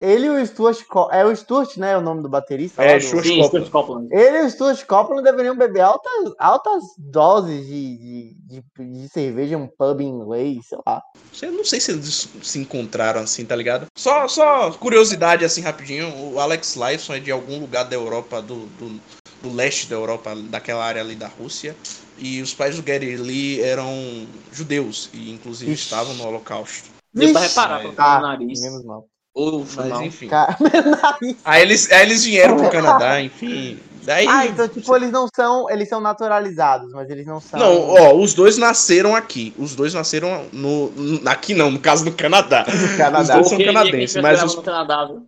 Ele e o Stuart. Co- É o Stuart, né? O nome do baterista? É, do- Stuart Sim, Copeland. Stuart Copeland. Ele e o Stuart Copeland deveriam beber altas, altas doses de, de, de, de cerveja em um pub em inglês, sei lá. Eu não sei se eles se encontraram assim, tá ligado? Só, só curiosidade assim rapidinho, o Alex Lifeson é de algum lugar da Europa, do, do, do leste da Europa, daquela área ali da Rússia. E os pais do Gary Lee eram judeus e inclusive Ixi. estavam no Holocausto. Deu pra reparar pelo Ah, nariz. menos mal. Ou Mas não. enfim. Cara. <laughs> Aí eles, aí eles vieram pro Canadá, <laughs> enfim. Daí. Ah, então, tipo, eles não são. Eles são naturalizados, mas eles não são. Não, ó, os dois nasceram aqui. Os dois nasceram no. no- Aqui não, no caso do Canadá. Canadá. Os dois são canadenses, mas os. no Canadá, viu?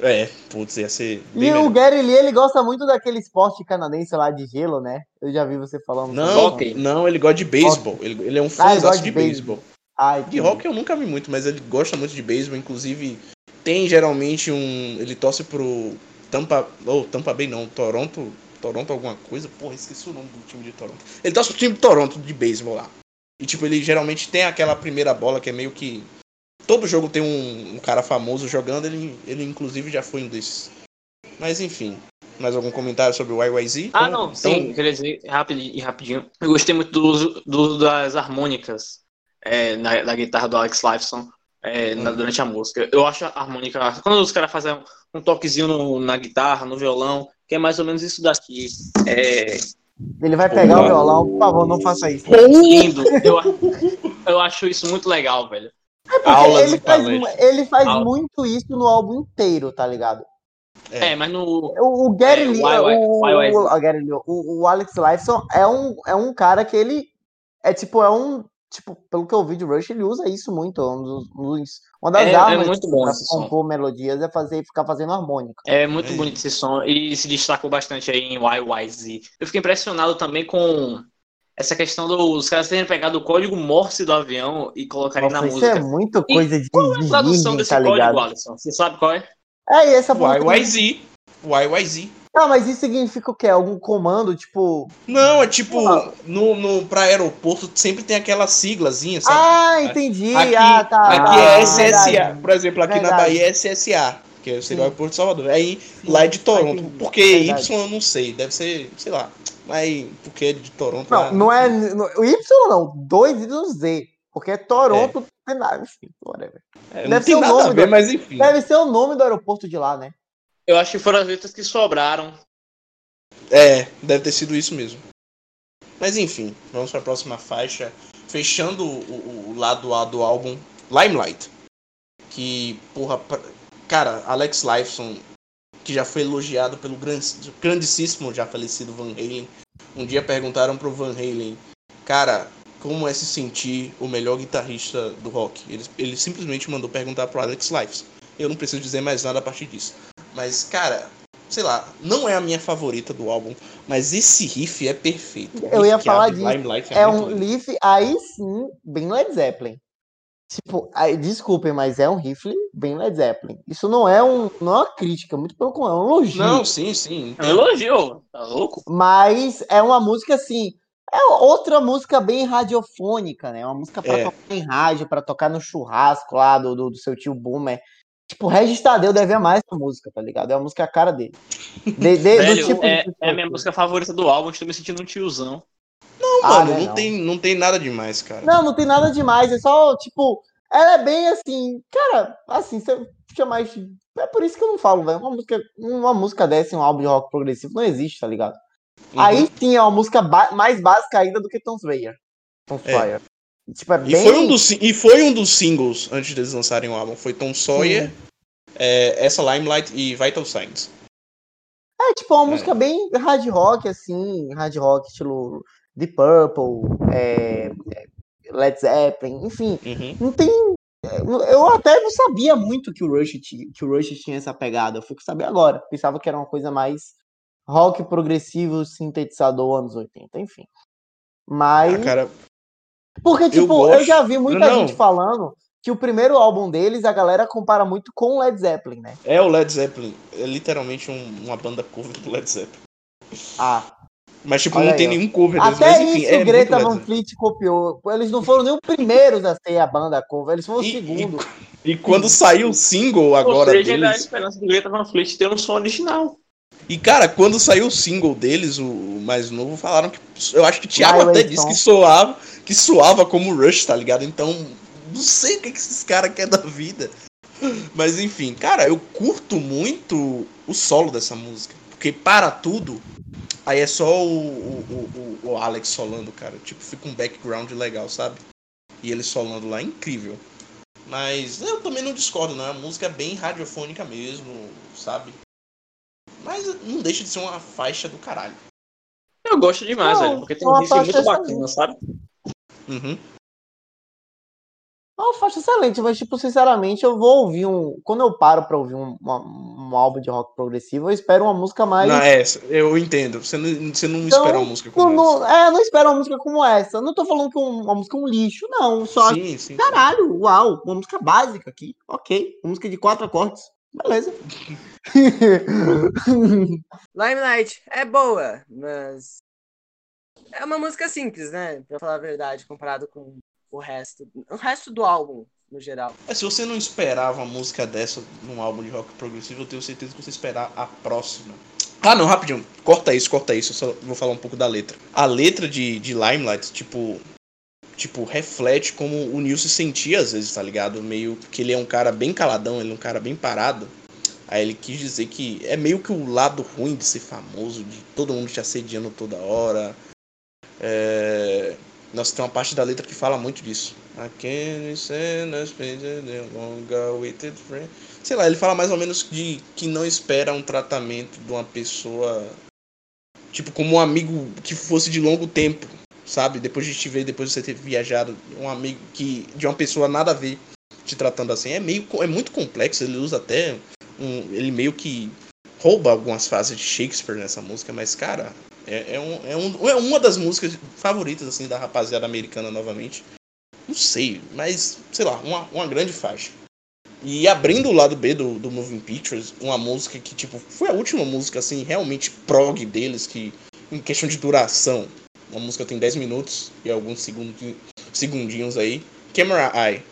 É, putz, ia ser. E Bem o melhor. Gary Lee, ele gosta muito daquele esporte canadense lá de gelo, né? Eu já vi você falando. Não, não, ele gosta de beisebol. Ele, ele é um Ah, fã gosta de, de beisebol. Ai, De rock eu nunca vi muito, mas ele gosta muito de beisebol. Inclusive, tem geralmente um. Ele torce pro Tampa. Ou Tampa Bay não, Toronto. Toronto alguma coisa. Porra, esqueci o nome do time de Toronto. Ele torce pro time de Toronto de beisebol lá. E tipo, ele geralmente tem aquela primeira bola que é meio que. Todo jogo tem um, um cara famoso jogando, ele, ele inclusive já foi um desses. Mas enfim. Mais algum comentário sobre o YYZ? Ah, Então- não, então- sim, queria dizer rapidinho, e rapidinho. Eu gostei muito do uso, do uso das harmônicas é, na, da guitarra do Alex Lifeson é, na- Hum. durante a música. Eu acho a harmônica. Quando os caras fazem um toquezinho no- na guitarra, no violão, que é mais ou menos isso daqui. É Ele vai pegar Porra. o violão, por favor, não faça isso. lindo. Eu, eu acho isso muito legal, velho. Aulas ele faz, ele faz Aula. muito isso no álbum inteiro, tá ligado? É, mas no. O, o Gary É, Lee, o, o, o Gary Lee, o, o Alex Lifeson é um, é um cara que ele é tipo, é um, tipo, pelo que eu vi de Rush, ele usa isso muito, um dos, um dos- uma das É- é armas muito bom pra esse som. compor melodias é fazer, ficar fazendo harmônica. É muito É. bonito esse som e se destacou bastante aí em YYZ. Eu fiquei impressionado também com essa questão dos caras terem pegado o código Morse do avião e colocarem Nossa, na isso música. é muito E coisa de, Qual é a tradução virgem, desse tá código, ligado? Alisson? Você sabe qual é? É, e essa YYZ. YYZ. Tá, mas isso significa o quê? Algum comando, tipo. Não, é tipo, Porra. no, no, pra aeroporto sempre tem aquela siglazinha, sabe? Ah, entendi. aqui ah, tá. aqui ah, é SSA. verdade. Por exemplo, aqui na Verdade. Bahia é SSA, que seria o aeroporto de Salvador. Aí lá é de Toronto. entendi. Porque Verdade. Y eu não sei, deve ser, sei lá. Mas porque é de Toronto. Não, lá, não é. enfim. no- O Y não, dois e do Z. Porque é Toronto, tem nada, enfim, whatever. É, deve não ser o nome a ver, do- mas enfim. Deve ser o nome do aeroporto de lá, né? Eu acho que foram as letras que sobraram. É, deve ter sido isso mesmo. Mas enfim, vamos para a próxima faixa. Fechando o, o- lado A do álbum Limelight. Que, porra, cara, Alex Lifeson, que já foi elogiado pelo gran- grandíssimo já falecido Van Halen. Um dia perguntaram pro Van Halen, cara, como é se sentir o melhor guitarrista do rock? Ele, ele simplesmente mandou perguntar pro Alex Lifeson. Eu não preciso dizer mais nada a partir disso. Mas, cara, sei lá, não é a minha favorita do álbum, mas esse riff é perfeito. Eu riff ia falar disso. É muito um lindo. riff, aí sim, bem Led Zeppelin. Tipo, aí, desculpem, mas é um riff bem Led Zeppelin. Isso não é, um, não é uma crítica, muito pelo contrário, é um elogio. Não, sim, sim. É um elogio, tá louco? Mas é uma música assim. É outra música bem radiofônica, né? Uma música pra É. tocar em rádio, pra tocar no churrasco lá do, do, do seu tio Boomer. Tipo, Regis Tadeu deve amar essa música, tá ligado? É a música a cara dele. De, de- do Velho, tipo é, de- é a minha música favorita do álbum, estou me sentindo um tiozão. Não, Ah, mano, né, não, não. Tem, não tem nada demais, cara. Não, não tem nada demais. É só, tipo, ela é bem assim. Cara, assim, você chamar isso. É por isso que eu não falo, velho. Uma música, uma música dessa em um álbum de rock progressivo não existe, tá ligado? Uhum. Aí sim é uma música ba- mais básica ainda do que Tom Slayer. Tom É. Tipo, é E, bem. foi um dos, e foi um dos singles antes deles lançarem o álbum. Foi Tom Sawyer, é, essa Limelight e Vital Signs. É, tipo, uma É. música bem hard rock, assim, hard rock, estilo The Purple, é, é, Led Zeppelin, enfim, Uhum. não tem. é, Eu até não sabia muito que o Rush tinha, que o Rush tinha essa pegada. Eu fui saber agora. Pensava que era uma coisa mais rock progressivo, sintetizador, anos 80, enfim. Mas. Ah, cara, Porque, tipo, eu, gosto. já vi muita Não. gente falando que o primeiro álbum deles, a galera compara muito com o Led Zeppelin, né? é o Led Zeppelin. É literalmente um- uma banda cover do Led Zeppelin. Ah, Mas, tipo, Olha não aí, tem ó. nenhum cover deles. Até mas, enfim, isso é Greta Van. Fleet copiou. Eles não foram nem os primeiros a ser a banda cover, eles foram o E- segundo. <laughs> E quando saiu o single agora Ou seja, deles. esperança do Greta Van Fleet ter um som original. E, cara, quando saiu o single deles, o, o mais novo, falaram que. Eu acho que o Thiago My até disse que soava, que soava como Rush, tá ligado? Então, não sei o que, que esses caras querem da vida. Mas enfim, cara, eu curto muito o solo dessa música. Porque para tudo, aí é só o, o, o- o Alex solando, cara. Tipo, fica um background legal, sabe? E ele solando lá, é incrível. Mas eu também não discordo, não. A música é bem radiofônica mesmo, sabe? Mas não deixa de ser uma faixa do caralho. Eu gosto demais, Não, velho, porque tem um riff muito excelente. bacana, sabe? Uhum. É uma faixa excelente, mas, tipo, sinceramente, eu vou ouvir um. Quando eu paro pra ouvir um, uma- um álbum de rock progressivo, eu espero uma música mais. Não, é, eu entendo. Você não, você não Então, espera uma música como não- é, não espero uma música como essa. Não tô falando que um- uma música é um lixo, não. Só essa. Sim, sim. Caralho, uau, uma música básica aqui. Ok. Uma música de quatro acordes. Beleza. <laughs> Limelight é boa, mas é uma música simples, né? Pra falar a verdade, comparado com o resto, o resto do álbum no geral. Mas se você não esperava uma música dessa num álbum de rock progressivo, eu tenho certeza que você esperar a próxima. Ah, não, rapidinho. Corta isso, corta isso. Eu só vou falar um pouco da letra. A letra de, de Limelight, tipo. Tipo, reflete como o Neil se sentia às vezes, tá ligado? Meio que ele é um cara bem caladão, ele é um cara bem parado. Aí ele quis dizer que é meio que o lado ruim de ser famoso, de todo mundo te assediando toda hora. É... Nossa, tem uma parte da letra que fala muito disso. Friend. Sei lá, ele fala mais ou menos de que não espera um tratamento de uma pessoa. Tipo, como um amigo que fosse de longo tempo, sabe? Depois de te ver, depois de você ter viajado, um amigo que. de uma pessoa nada a ver te tratando assim. É meio. é muito complexo, ele usa até. Um, ele meio que rouba algumas frases de Shakespeare nessa música, mas, cara, é, é, um, é, um, é uma das músicas favoritas, assim, da rapaziada americana novamente. Não sei, mas, sei lá, uma, uma grande faixa. E abrindo o lado B do, do Moving Pictures, uma música que, tipo, foi a última música, assim, realmente prog deles, que, em questão de duração, uma música tem 10 minutos e alguns segundinhos, segundinhos aí. Camera Eye.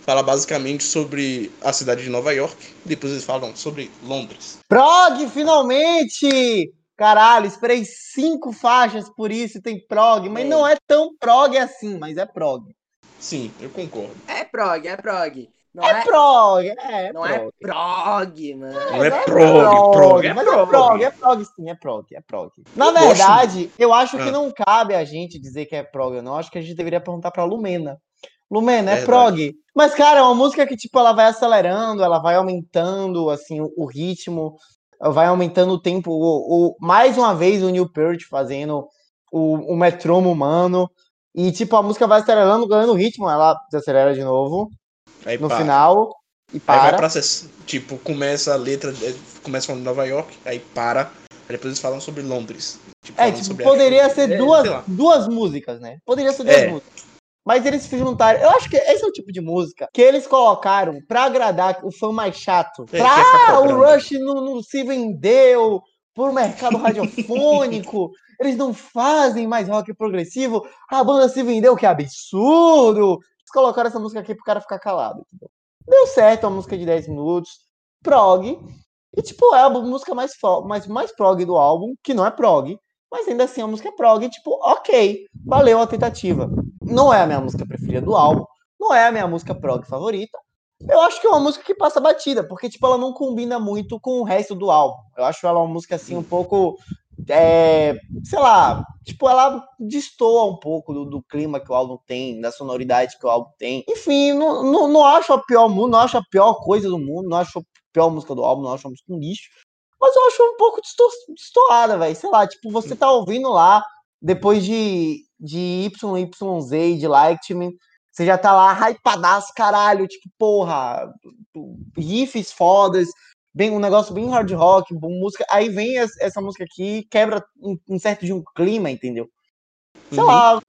Fala basicamente sobre a cidade de Nova York. Depois eles falam sobre Londres. Prog, finalmente! Caralho, esperei cinco faixas por isso, tem prog, mas É. não é tão prog assim, mas é prog. Sim, eu concordo. É prog, é prog. Não É é, prog, é, não prog. é prog, mano. Não é Não prog, prog, é mas prog. é prog, é prog sim, é prog, é prog. Na Eu verdade, eu acho que Ah. não cabe a gente dizer que é prog ou não, acho que a gente deveria perguntar pra Lumena. Lumena, é Verdade. prog. Mas, cara, é uma música que, tipo, ela vai acelerando, ela vai aumentando, assim, o, o ritmo, vai aumentando o tempo. O, o- mais uma vez, o New Peart fazendo o, o metrônomo humano. E, tipo, a música vai acelerando, ganhando ritmo, ela desacelera de novo Aí no para. final e Aí vai para. pra. Tipo, começa a letra. é, Começa falando de Nova York, aí para. Aí depois eles falam sobre Londres. Tipo, É, tipo, sobre a poderia chuva. ser É, duas, duas músicas, né? Poderia ser duas É. músicas. Mas eles se juntaram. Eu acho que esse é o tipo de música que eles colocaram pra agradar o fã mais chato. É, pra ah, o. Rush não, não se vendeu pro mercado radiofônico. <laughs> eles não fazem mais rock progressivo. A banda se vendeu, que absurdo. Colocaram essa música aqui pro cara ficar calado. entendeu? Deu certo, é uma música de 10 minutos. Prog. E, tipo, é a música mais, mais, mais prog do álbum, que não é prog. Mas ainda assim, a música é prog, tipo, ok, valeu a tentativa. Não é a minha música preferida do álbum, não é a minha música prog favorita. Eu acho que é uma música que passa batida, porque, tipo, ela não combina muito com o resto do álbum. Eu acho ela uma música, assim, um pouco, é, sei lá, tipo, ela destoa um pouco do, do clima que o álbum tem, da sonoridade que o álbum tem. Enfim, não, não, não acho a pior não acho a pior coisa do mundo, não acho a pior música do álbum, não acho a música um lixo. Mas eu acho um pouco desto- destoada, velho. Sei lá, tipo, você tá ouvindo lá, depois de, de YYZ de Me, você já tá lá hypadaço, caralho, tipo, porra, riffs fodas, bem, um negócio bem hard rock, bom, música. Aí vem es- essa música aqui, quebra um, um certo de um clima, entendeu? Sei Uhum. lá,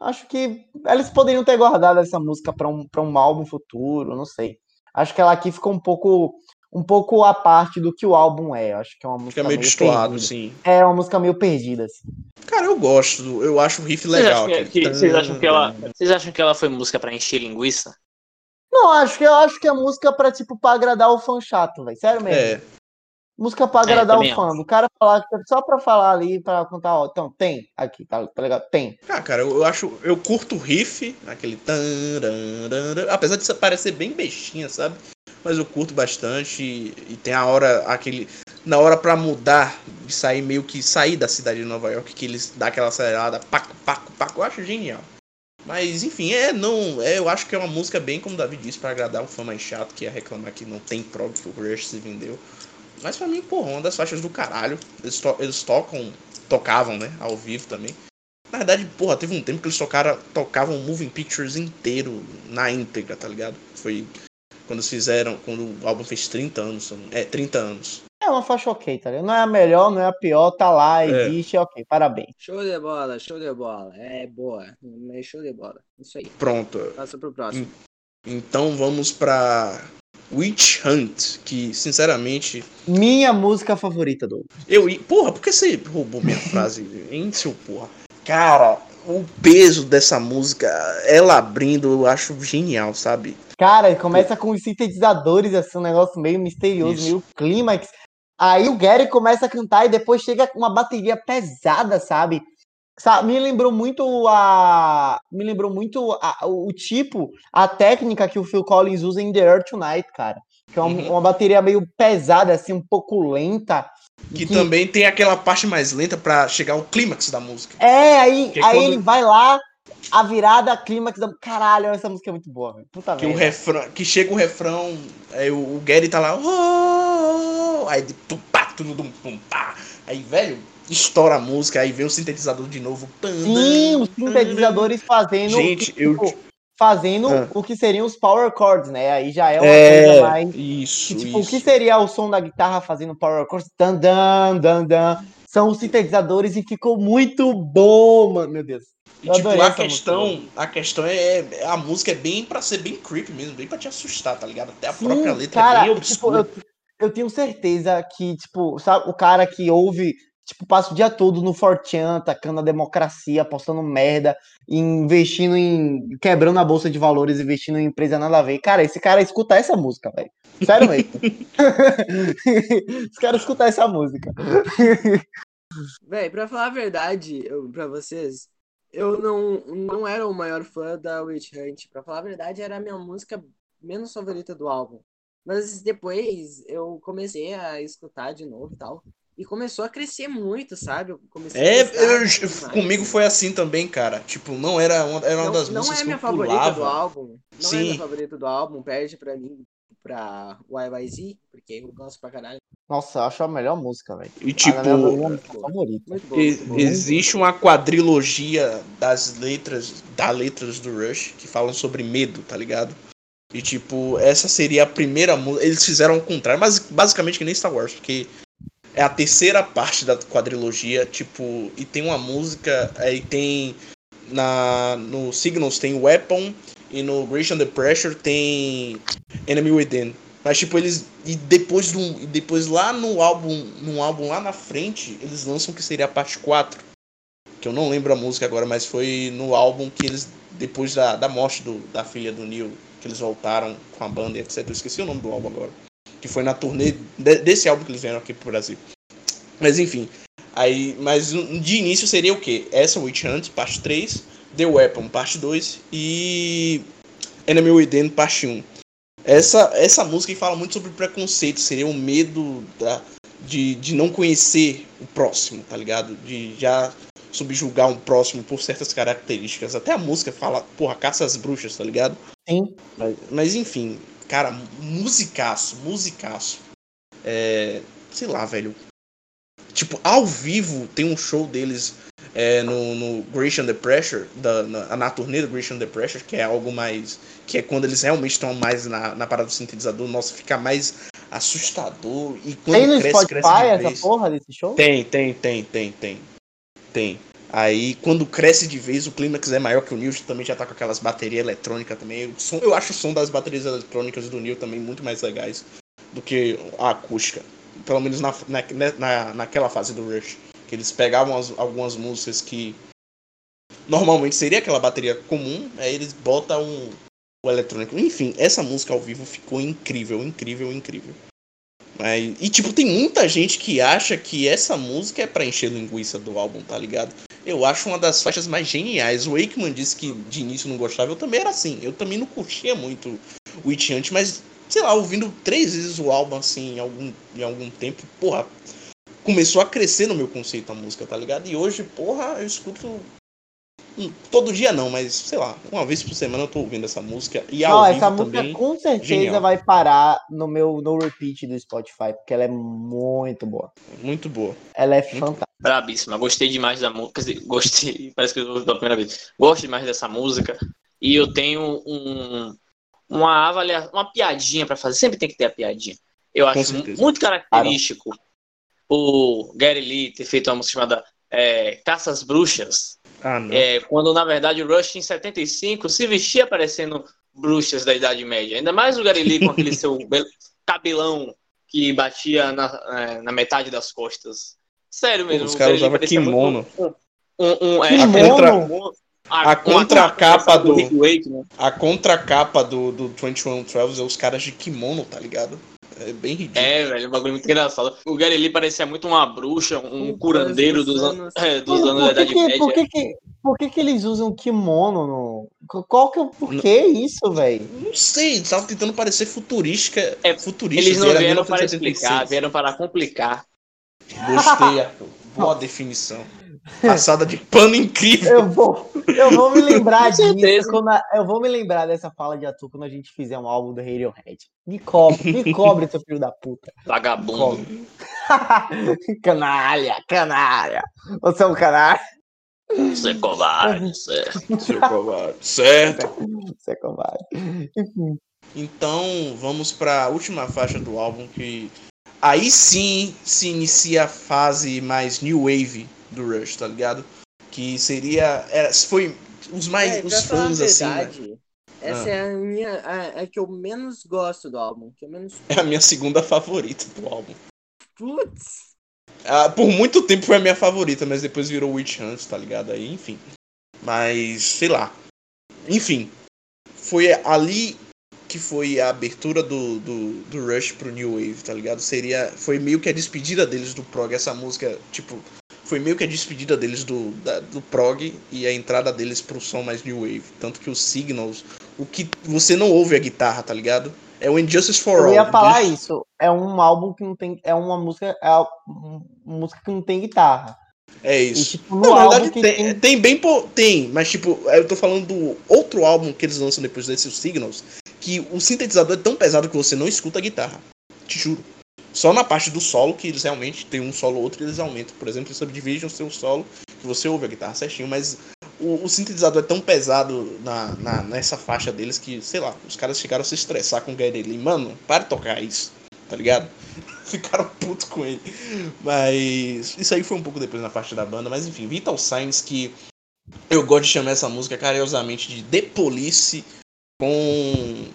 acho que eles poderiam ter guardado essa música pra um, pra um álbum futuro, não sei. Acho que ela aqui ficou um pouco um pouco à parte do que o álbum é. Acho que é uma música Fica meio meio destoado, assim. É uma música meio perdida, assim. Cara, eu gosto. Eu acho o riff Vocês legal. acham que, aquele que- vocês acham que ela, vocês acham que ela foi música pra encher linguiça? Não, acho que eu acho que é música pra, tipo, pra agradar o fã chato, velho. Sério mesmo. É, Música pra É, agradar o também fã. O cara falar que só pra falar ali, pra contar, ó, então, tem aqui, tá, tá ligado? Tem. Ah, cara, eu, eu acho. Eu curto o riff, aquele. Apesar de parecer bem bestinha, sabe? Mas eu curto bastante. E, e tem a hora, aquele. Na hora pra mudar, de sair meio que sair da cidade de Nova York, que eles dá aquela acelerada, paco, paco, paco, eu acho genial. Mas enfim, é, não. É, eu acho que é uma música bem, como o Davi disse, pra agradar um fã mais chato que ia reclamar que não tem prog, que o Rush se vendeu. Mas pra mim, porra, uma das faixas do caralho. Eles, to- eles tocam, tocavam, né? Ao vivo também. Na verdade, porra, teve um tempo que eles tocaram, tocavam Moving Pictures inteiro na íntegra, tá ligado? Foi quando eles fizeram, quando o álbum fez 30 anos. É, 30 anos. É uma faixa ok, tá ligado? Não é a melhor, não é a pior, tá lá, É. existe, ok, parabéns. Show de bola, show de bola. É boa. É show de bola. Isso aí. Pronto. Passa pro próximo. Então vamos pra Witch Hunt, que sinceramente. Minha música favorita do. Eu. Porra, por que você roubou minha <laughs> frase, hein, seu porra? Cara, o peso dessa música, ela abrindo, eu acho genial, sabe? Cara, começa com os sintetizadores, assim, um negócio meio misterioso, Isso. meio clímax. Aí o Gary começa a cantar e depois chega com uma bateria pesada, sabe? Sa- Me lembrou muito a. Me lembrou muito a- o tipo, a técnica que o Phil Collins usa em The Earth Tonight, cara. Que é uma, Uhum. uma bateria meio pesada, assim, um pouco lenta. Que Que- também tem aquela parte mais lenta pra chegar ao clímax da música. É, aí, Que aí quando- ele vai lá, a virada, clímax da. Caralho, essa música é muito boa, velho. Puta Que o merda. refrão, que chega o refrão, aí o, o Gary tá lá, "Oh", aí de tum, pá, tum, tum, tum, pá. Aí, velho, estoura a música, aí vem o sintetizador de novo. Sim, os sintetizadores fazendo. Gente, eu fazendo Ah. o que seriam os power chords, né? Aí já é uma é, coisa mais. isso, que, tipo, isso. o que seria o som da guitarra fazendo power chords? Dan, dan, dan, dan. São os sintetizadores e ficou muito bom, mano. Meu Deus. E, tipo, a questão, a questão é, é- A música é bem pra ser bem creepy mesmo, bem pra te assustar, tá ligado? Até a Sim, própria letra cara, é bem tipo, obscura. eu, eu tenho certeza que, tipo, sabe, o cara que ouve, tipo, passa o dia todo no Fortran, atacando a democracia, apostando merda, investindo em. quebrando a bolsa de valores, investindo em empresa nada a ver. Cara, esse cara escuta essa música, velho. Sério mesmo. <laughs> esse cara escutar essa música. Véi, pra falar a verdade, eu, pra vocês, eu não, não era o maior fã da Witch Hunt. Pra falar a verdade, era a minha música menos favorita do álbum. Mas depois eu comecei a escutar de novo e tal. E começou a crescer muito, sabe? Eu comecei a É, gostar eu- demais. comigo foi assim também, cara. Tipo, não era uma, era uma não, das não músicas é que minha eu favorita pulava. do álbum. Não é Sim. minha favorita do álbum. Perde pra mim pra YYZ, porque eu gosto pra caralho. Nossa, eu acho a melhor música, velho. E Ah, tipo, minha, minha favorita. E- existe uma quadrilogia das letras, das letras do Rush que falam sobre medo, tá ligado? E tipo, essa seria a primeira música. Eles fizeram o contrário, mas basicamente que nem Star Wars, porque é a terceira parte da quadrilogia, tipo, e tem uma música, aí tem na no Signals tem Weapon e no Grace Under Pressure tem Enemy Within. Mas tipo, eles e depois do depois lá no álbum, no álbum lá na frente, eles lançam que seria a parte 4. Que eu não lembro a música agora, mas foi no álbum que eles depois da, da morte do, da filha do Neil, que eles voltaram com a banda etc. Eu esqueci o nome do álbum agora. Que foi na turnê de- desse álbum que eles vieram aqui pro Brasil. Mas enfim, aí, mas de início seria o quê? Essa Witch Hunt, parte 3, The Weapon, parte 2 e Enemy Within, parte 1. Essa, essa música fala muito sobre preconceito, seria o medo da, de, de não conhecer o próximo, tá ligado? De já subjugar um próximo por certas características. Até a música fala, porra, caça as bruxas, tá ligado? Sim. Mas, mas, enfim, cara, musicaço, musicaço. É, sei lá, velho. Tipo, ao vivo tem um show deles é, no, no Grace Under Pressure, da, na, na turnê do Grace Under Pressure, que é algo mais. que é quando eles realmente estão mais na, na parada do sintetizador, nossa, fica mais assustador. E quando Tem no cresce, Spotify cresce essa porra desse show? Tem, tem, tem, tem, tem. Tem. Aí, quando cresce de vez, o clímax é maior que o Neil, também já tá com aquelas baterias eletrônicas também. Som, eu acho o som das baterias eletrônicas do Neil também muito mais legais do que a acústica. Pelo menos na, na, na, naquela fase do Rush. Que eles pegavam as- algumas músicas que normalmente seria aquela bateria comum, aí eles botam um, o eletrônico. Enfim, essa música ao vivo ficou incrível, incrível, incrível. Mas, e tipo, tem muita gente que acha que essa música é pra encher linguiça do álbum, tá ligado? Eu acho uma das faixas mais geniais. O Wakeman disse que de início não gostava, eu também era assim. Eu também não curtia muito o It mas, sei lá, ouvindo três vezes o álbum assim em algum, em algum tempo, porra, começou a crescer no meu conceito a música, tá ligado? E hoje, porra, eu escuto. hum, Todo dia não, mas sei lá, uma vez por semana eu tô ouvindo essa música. E ao Não, essa música também. com certeza genial. vai parar no meu no repeat do Spotify, porque ela é muito boa. Muito boa. Ela é Muito fantástica. Brabíssima. Gostei demais da música. Gostei. <laughs> Parece que eu ouvi pela primeira vez. Gosto demais dessa música. E eu tenho um, uma avaliação, uma piadinha pra fazer. Sempre tem que ter a piadinha. Eu acho muito característico o Gary Lee ter feito uma música chamada é, Caça às Bruxas. Ah. É, quando na verdade o Rush em 75 se vestia parecendo bruxas da Idade Média. Ainda mais o Gary Lee com aquele <laughs> seu bel- cabelão que batia na, é, na metade das costas. Sério mesmo. Os caras usavam kimono. muito Um, um, é, Kimono? contra- a, a contracapa do- Rick Wake, né? A contracapa do, do 21 Travels é os caras de kimono, tá ligado? É bem ridículo. É, velho, um bagulho muito engraçado. O Gary Lee parecia muito uma bruxa, um Um curandeiro dos dos, an- anos- é, <laughs> dos Mano, anos da Idade que, Média. por, que, que, por que que eles usam kimono no. Qual que é o porquê isso, velho? Não sei, tava tentando parecer futurística. É, futurista. Eles não era vieram para 1976. explicar, vieram para complicar. Gostei, Arthur. Boa <laughs> definição. Passada de pano incrível. Eu vou, eu vou me lembrar disso quando a- eu vou me lembrar dessa fala de Arthur quando a gente fizer um álbum do Radiohead. Me cobre, me cobre, seu filho da puta. Vagabundo. <laughs> Canalha, canalha. Você é um canalha. Você é covarde. <laughs> Você... Seu covarde. Certo. Você é covarde. Enfim. Então, vamos pra última faixa do álbum que aí sim se inicia a fase mais new wave do Rush, tá ligado? Que seria. Era, foi os mais. É, os fãs, assim. né? essa Ah. é a minha. A, a que eu menos gosto do álbum. Que eu menos. É a minha segunda favorita do álbum. Putz! Ah, por muito tempo foi a minha favorita, mas depois virou Witch Hunt, tá ligado? Aí, enfim. Mas, sei lá. Enfim. Foi ali que foi a abertura do, do, do Rush pro New Wave, tá ligado? Seria. Foi meio que a despedida deles do prog. Essa música, tipo. Foi meio que a despedida deles do, da- do prog e a entrada deles pro som mais New Wave. Tanto que os Signals. O que você não ouve a guitarra, tá ligado? É o Injustice for Eu All. ia falar isso. É um álbum que não tem. É uma música. É uma música que não tem guitarra. É E isso. tipo, no Não, na verdade tem, tem. tem bem tem, mas tipo, eu tô falando do outro álbum que eles lançam depois desse, o Signals, que o sintetizador é tão pesado que você não escuta a guitarra. Te juro. Só na parte do solo, que eles realmente tem um solo ou outro, eles aumentam. Por exemplo, em Subdivision, seu solo, que você ouve a guitarra certinho, mas o, o sintetizador é tão pesado na, na- nessa faixa deles que, sei lá, os caras ficaram a se estressar com o Gary Lee. Mano, para de tocar isso, tá ligado? <laughs> Ficaram putos com ele. Mas isso aí foi um pouco depois na parte da banda. Mas enfim, Vital Signs, que eu gosto de chamar essa música carinhosamente de The Police com,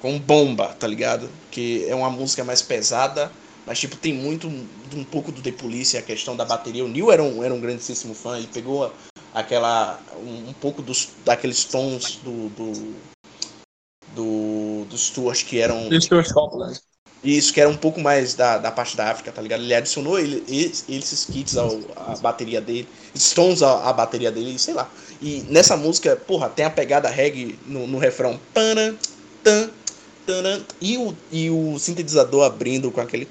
com bomba, tá ligado? Que é uma música mais pesada, mas tipo, tem muito um pouco do The Police, a questão da bateria. O Neil era um, era um grandíssimo fã, ele pegou aquela. um, um pouco dos, daqueles tons do. do do, do Stuart que eram Do Stuart Copeland. isso, que era um pouco mais da, da parte da África, tá ligado? Ele adicionou ele, esses kits à bateria dele, tons à, à bateria dele, sei lá. E nessa música, porra, tem a pegada reggae no, no refrão. Tan, e, o, e o sintetizador abrindo com aquele.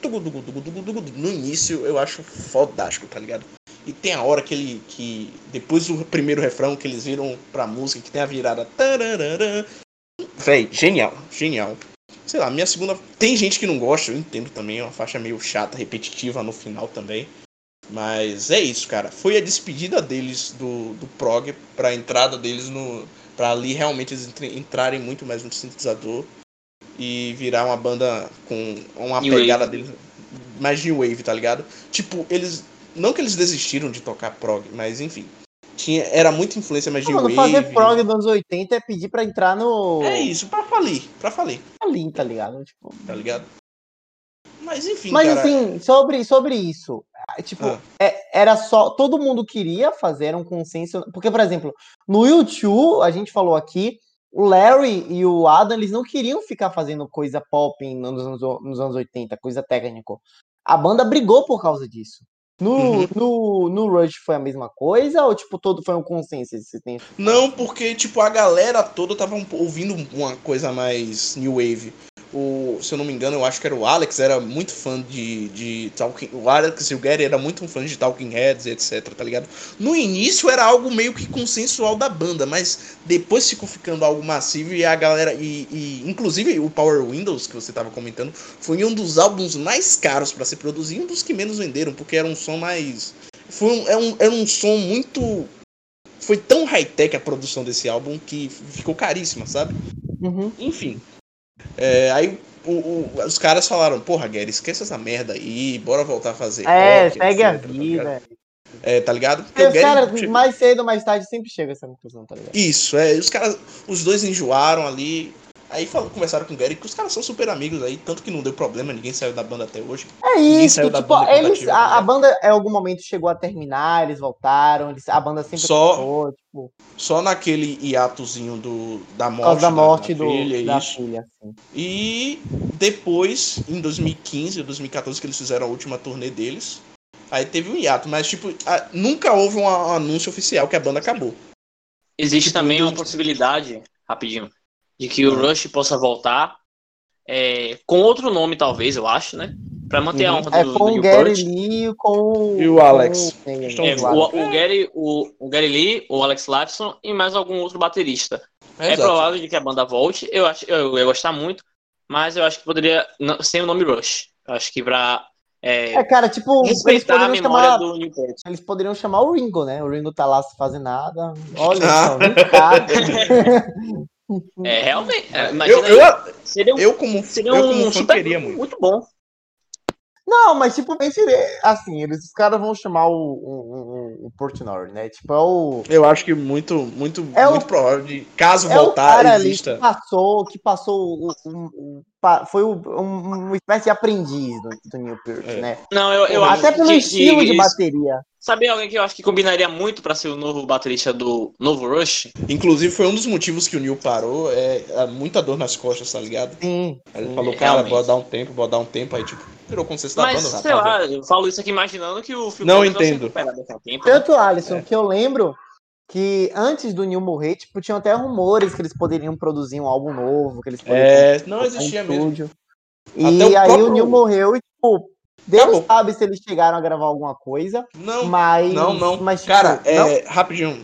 No início eu acho fodástico, tá ligado? E tem a hora que ele. que Depois do primeiro refrão, que eles viram pra música, que tem a virada. Véi, genial, genial sei lá, minha segunda. Tem gente que não gosta, eu entendo também, é uma faixa meio chata, repetitiva no final também. Mas é isso, cara. Foi a despedida deles do, do prog pra entrada deles no. pra ali realmente eles entrarem muito mais no sintetizador e virar uma banda com uma New pegada Wave. deles mais new wave, tá ligado? Tipo, eles. Não que eles desistiram de tocar prog, mas enfim. Tinha, era muita influência mais new Mano, wave. fazer prog dos anos 80 é pedir pra entrar no. É isso, pra falir, pra falir, Ali, tá ligado? Tipo, tá ligado? Mas enfim, Mas cara. assim, sobre, sobre isso, ah, tipo, Ah. é- era só. Todo mundo queria fazer um consenso. Porque, por exemplo, no YouTube, a gente falou aqui, o Larry e o Adam, eles não queriam ficar fazendo coisa pop nos anos, nos anos 80, coisa técnico. A banda brigou por causa disso. No, Uhum. no, no Rush foi a mesma coisa? Ou, tipo, todo foi um consenso? Você tem... Não, porque, tipo, a galera toda tava um ouvindo uma coisa mais new wave. O, se eu não me engano, eu acho que era o Alex, era muito fã de, de Talking... O Alex e o Gary era muito fã de Talking Heads, etc, tá ligado? No início era algo meio que consensual da banda, mas depois ficou ficando algo massivo e a galera... E, e inclusive o Power Windows, que você tava comentando, foi um dos álbuns mais caros pra se produzir e um dos que menos venderam, porque era um som mais... Foi um, era, um, era um som muito foi tão high-tech a produção desse álbum que ficou caríssima, sabe? Uhum. Enfim. É, aí o- o- os caras falaram, porra, Gary, esquece essa merda aí, bora voltar a fazer. É, rock, segue a etc, tá ligado? vida. É, tá ligado? Porque os caras, mais cedo ou mais tarde, sempre chega a essa conclusão, tá ligado? Isso, é, os caras, os dois enjoaram ali. Aí falaram, conversaram com o Gary, que os caras são super amigos aí, tanto que não deu problema, ninguém saiu da banda até hoje. É isso, saiu da tipo, banda eles, a, a tá banda em algum momento chegou a terminar, eles voltaram, eles, a banda sempre Só- voltou, tipo, Só naquele hiatozinho do, da morte, causa da morte da do, filha, da isso. filha, assim. E depois, em 2015 ou 2014, que eles fizeram a última turnê deles, aí teve um hiato, mas tipo, a- nunca houve um a- anúncio oficial que a banda acabou. Existe Tipo, também uma possibilidade, rapidinho, de que o Rush possa voltar é, com outro nome, talvez, eu acho, né? Pra manter a Uhum. honra É do, com do o Newport. Gary Lee e com o... E o com Alex. Estão É, o o, Gary, o, o Gary Lee, o Alex Lifeson e mais algum outro baterista. É, Exato. provável de que a banda volte. Eu acho, eu ia gostar muito, mas eu acho que poderia não- sem o nome Rush. Eu acho que pra é, É, cara, tipo, eles respeitar a memória chamar, do Newport. eles poderiam chamar o Ringo, né? O Ringo tá lá sem fazer nada. Olha Ah. só, vem cá. <laughs> É, realmente. é, imagina Eu, eu, seria um, eu como, seria eu um como fã super queria muito. muito bom. Não, mas tipo, pense, assim, eles, os caras vão chamar o, o, o, o Portnoy, né? Tipo, é o. Eu acho que muito, muito, É o- muito provável de, caso É o voltar, cara ali exista. que passou, que passou o- o- o- foi um- uma espécie de aprendiz do, do Neil Peart, É. né? Não, eu, eu acho Até pelo que- estilo de bateria. Sabe alguém que eu acho que combinaria muito pra ser o novo baterista do novo Rush? Inclusive, foi um dos motivos que o Neil parou. É, é muita dor nas costas, tá ligado? Sim. Aí ele falou, cara, realmente. bora dar um tempo, bora dar um tempo. Aí, tipo, virou consciência da Mas, banda. sei rapaz. lá, eu falo isso aqui imaginando que o Phil Não entendo. tempo. né? Tanto, Alisson, É. que eu lembro que antes do Neil morrer, tipo, tinham até rumores que eles poderiam produzir um álbum novo, que eles poderiam É, não existia em mesmo. E o aí próprio- o Neil morreu e, tipo, Deus Acabou. sabe se eles chegaram a gravar alguma coisa, Não, mas. não, não. Mas, tipo, Cara, não? é, rapidinho.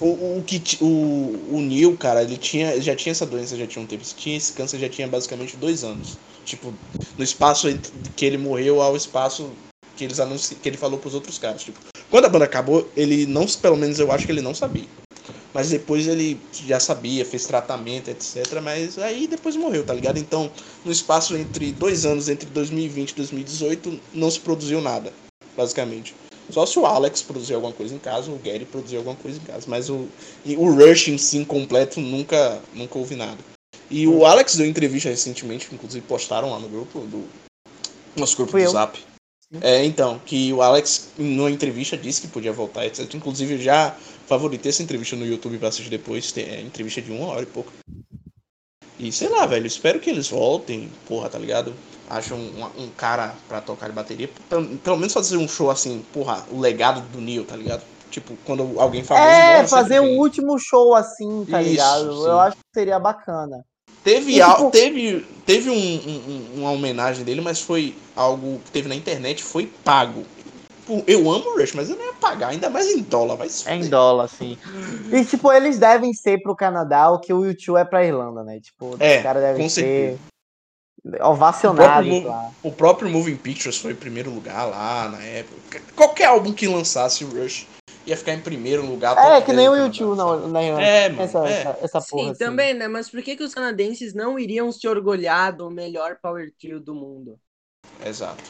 O, o, que, o, o Neil, cara, ele tinha, já tinha essa doença, já tinha um tempo. Tinha esse câncer, já tinha basicamente dois anos. Tipo, no espaço que ele morreu ao espaço que, eles anunci, que ele falou pros outros caras. Tipo, quando a banda acabou, ele não, pelo menos eu acho que ele não sabia. Mas depois ele já sabia, fez tratamento, etc. Mas aí depois morreu, tá ligado? Então, no espaço entre dois anos, entre 2020 e 2018, não se produziu nada, basicamente. Só se o Alex produziu alguma coisa em casa, o Gary produziu alguma coisa em casa. Mas o, o Rush em si completo nunca, nunca houve nada. E o Alex deu entrevista recentemente, inclusive postaram lá no grupo do nosso grupo Fui do eu. Zap. É, então, que o Alex, numa entrevista, disse que podia voltar, etc. Inclusive, eu já favoritei essa entrevista no YouTube pra assistir depois. Tem é, entrevista de uma hora e pouco. E sei lá, velho, espero que eles voltem, porra, tá ligado? Acham um, um cara pra tocar de bateria. Pelo, pelo menos fazer um show assim, porra, o legado do Neil, tá ligado? Tipo, quando alguém famoso É, morre, fazer sempre um último show assim, tá Isso, ligado? sim. Eu acho que seria bacana. Teve, E, al- tipo- teve, teve um- um- um- uma homenagem dele, mas foi algo que teve na internet, foi pago. Pô, Eu amo o Rush, mas eu não ia pagar, ainda mais em dólar, vai É em dólar, assim. E, tipo, eles devem ser pro Canadá o que o YouTube é pra Irlanda, né? Tipo, É, os caras devem ser ovacionados O próprio lá. O próprio Moving Pictures foi em primeiro lugar lá na época. Qualquer álbum que lançasse o Rush ia ficar em primeiro lugar. É, que 10 nem o YouTube na Irlanda. É, mano, essa, é. essa, essa porra, Sim, assim. também, né? Mas por que, que os canadenses não iriam se orgulhar do melhor power trio do mundo? Exato.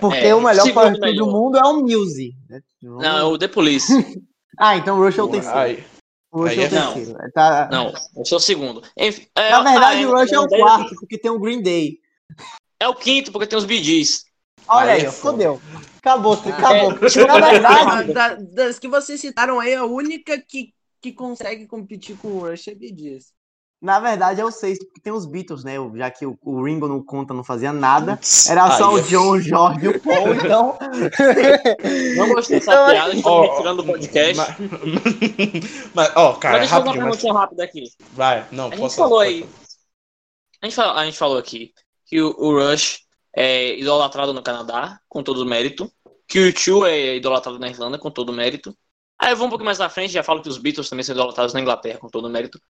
Porque É, o melhor power trio do mundo é o Muse. né? Não, é o The Police. <laughs> Ah, então o Rush é o terceiro. Aí, O Rush aí é o é- não. terceiro. Tá... Não, esse é o segundo. Enfim, é, Na verdade, ah, o Rush é o quarto, porque tem o Green Day. É o quinto, porque tem os Gees. Olha Aí aí, é foda. fodeu. Acabou, acabou. eu Na verdade, Da- das que vocês citaram aí, a única que, que consegue competir com o Rush é Gees. na verdade é o seis, porque tem os Beatles, né? Já que o, o Ringo não conta, não fazia nada. Era só o é John, o George e o Paul, <laughs> então. Não gostei dessa Então, piada, a gente tá Ó, retirando o podcast. Mas, mas, ó, cara, Mas deixa eu fazer uma mas- perguntinha rápida aqui. vai, não, A gente posso falou falar, aí. A gente, falou, a gente falou aqui que o, o Rush é idolatrado no Canadá, com todo o mérito. Que o U2 é idolatrado na Irlanda, com todo o mérito. Aí eu vou um pouco mais na frente, já falo que os Beatles também são idolatrados na Inglaterra, com todo o mérito.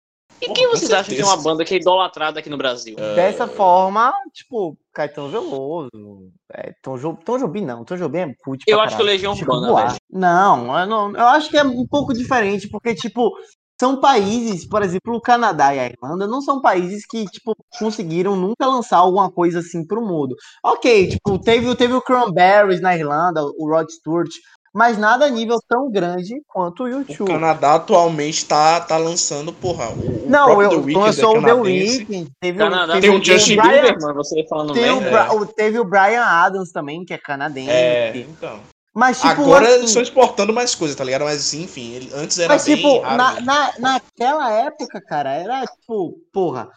E Porra, quem vocês acham que é uma banda que é idolatrada aqui no Brasil? Dessa forma, tipo, Caetano Veloso. É, Tom, jo, Tom Jobim não, Tom Jobim é pra Eu acho que o caralho. Legião Urbana, Buarque. Não, eu não, eu acho que é um pouco diferente, porque, tipo, são países, por exemplo, o Canadá e a Irlanda não são países que, tipo, conseguiram nunca lançar alguma coisa assim pro mundo. Ok, tipo, teve, teve o Cranberries na Irlanda, o Rod Stewart, mas nada a nível tão grande quanto o O YouTube. Canadá atualmente tá, tá lançando, porra, o, o Não, eu The Weeknd lançou é o The. Weeknd, teve, Canadá teve, tem um Justin o Bieber, mano, você falando Tem o, o- teve o Brian Adams também, que é canadense. É, então. Mas, tipo, Agora assim, eles estão exportando mais coisas, tá ligado? Mas enfim, ele, antes era mas, bem tipo, raro. na, na, naquela época, cara, era tipo, porra,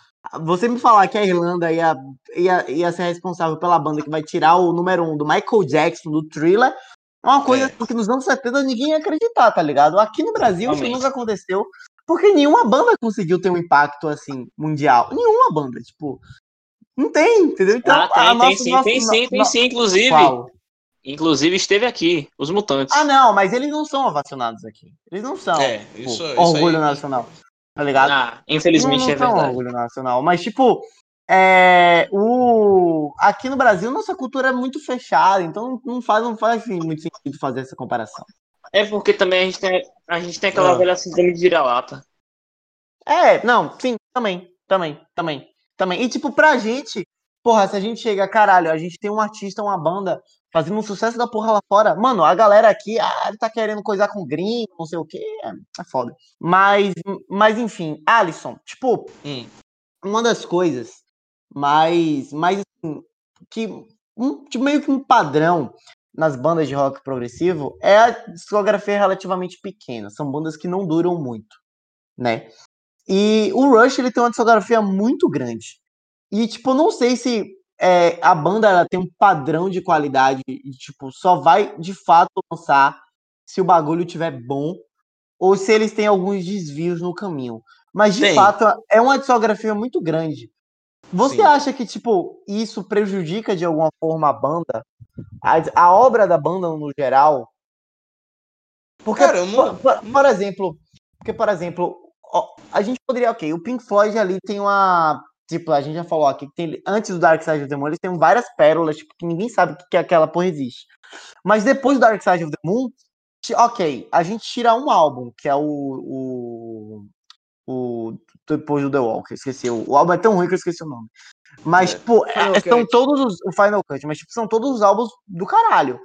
você me falar que a Irlanda ia, ia, ia ser responsável pela banda que vai tirar o número um do Michael Jackson, do Thriller, é uma coisa É. que nos anos 70 ninguém ia acreditar, tá ligado? Aqui no Brasil isso nunca aconteceu, porque nenhuma banda conseguiu ter um impacto, assim, mundial. Nenhuma banda, tipo, não tem, entendeu? Então, ah, tem, tem nossa- sim, nossa- tem sim, tem sim, inclusive. Qual? Inclusive esteve aqui, os Mutantes. Ah, não, mas eles não são ovacionados aqui. Eles não são. É, tipo, isso, isso orgulho aí. nacional. Tá ligado? Ah, infelizmente não, não é são verdade. orgulho nacional. Mas, tipo, é, o... aqui no Brasil, nossa cultura é muito fechada, então não faz, não faz assim, muito sentido fazer essa comparação. É porque também a gente tem, a gente tem aquela Ah. velha síndrome de vira-lata. É, não, sim, também, também, também, também. E, tipo, pra gente, porra, se a gente chega, caralho, a gente tem um artista, uma banda fazendo um sucesso da porra lá fora. Mano, a galera aqui, ah, ele tá querendo coisar com gringo, não sei o quê. É, foda. Mas, mas enfim, Alisson, tipo, Hum. uma das coisas mais, mais assim, que um, tipo, meio que um padrão nas bandas de rock progressivo é a discografia relativamente pequena. São bandas que não duram muito, né? E o Rush ele tem uma discografia muito grande. E tipo, não sei se é, a banda ela tem um padrão de qualidade e tipo só vai de fato lançar se o bagulho tiver bom ou se eles têm alguns desvios no caminho. Mas de Tem. fato é uma discografia muito grande. Você Sim. acha que tipo isso prejudica de alguma forma a banda, a, a obra da banda no geral? Porque, Cara, não- por, por- por exemplo, porque por exemplo, ó, a gente poderia, ok, o Pink Floyd ali tem uma, tipo, a gente já falou aqui que tem antes do Dark Side of the Moon, eles têm várias pérolas, tipo, que ninguém sabe que, que aquela porra existe. Mas depois do Dark Side of the Moon, ok, a gente tira um álbum, que é o, o, o depois do The eu esqueci. O, o álbum é tão ruim que eu esqueci o nome. Mas, É. pô, é- são todos os. O Final Cut, mas tipo, são todos os álbuns do caralho.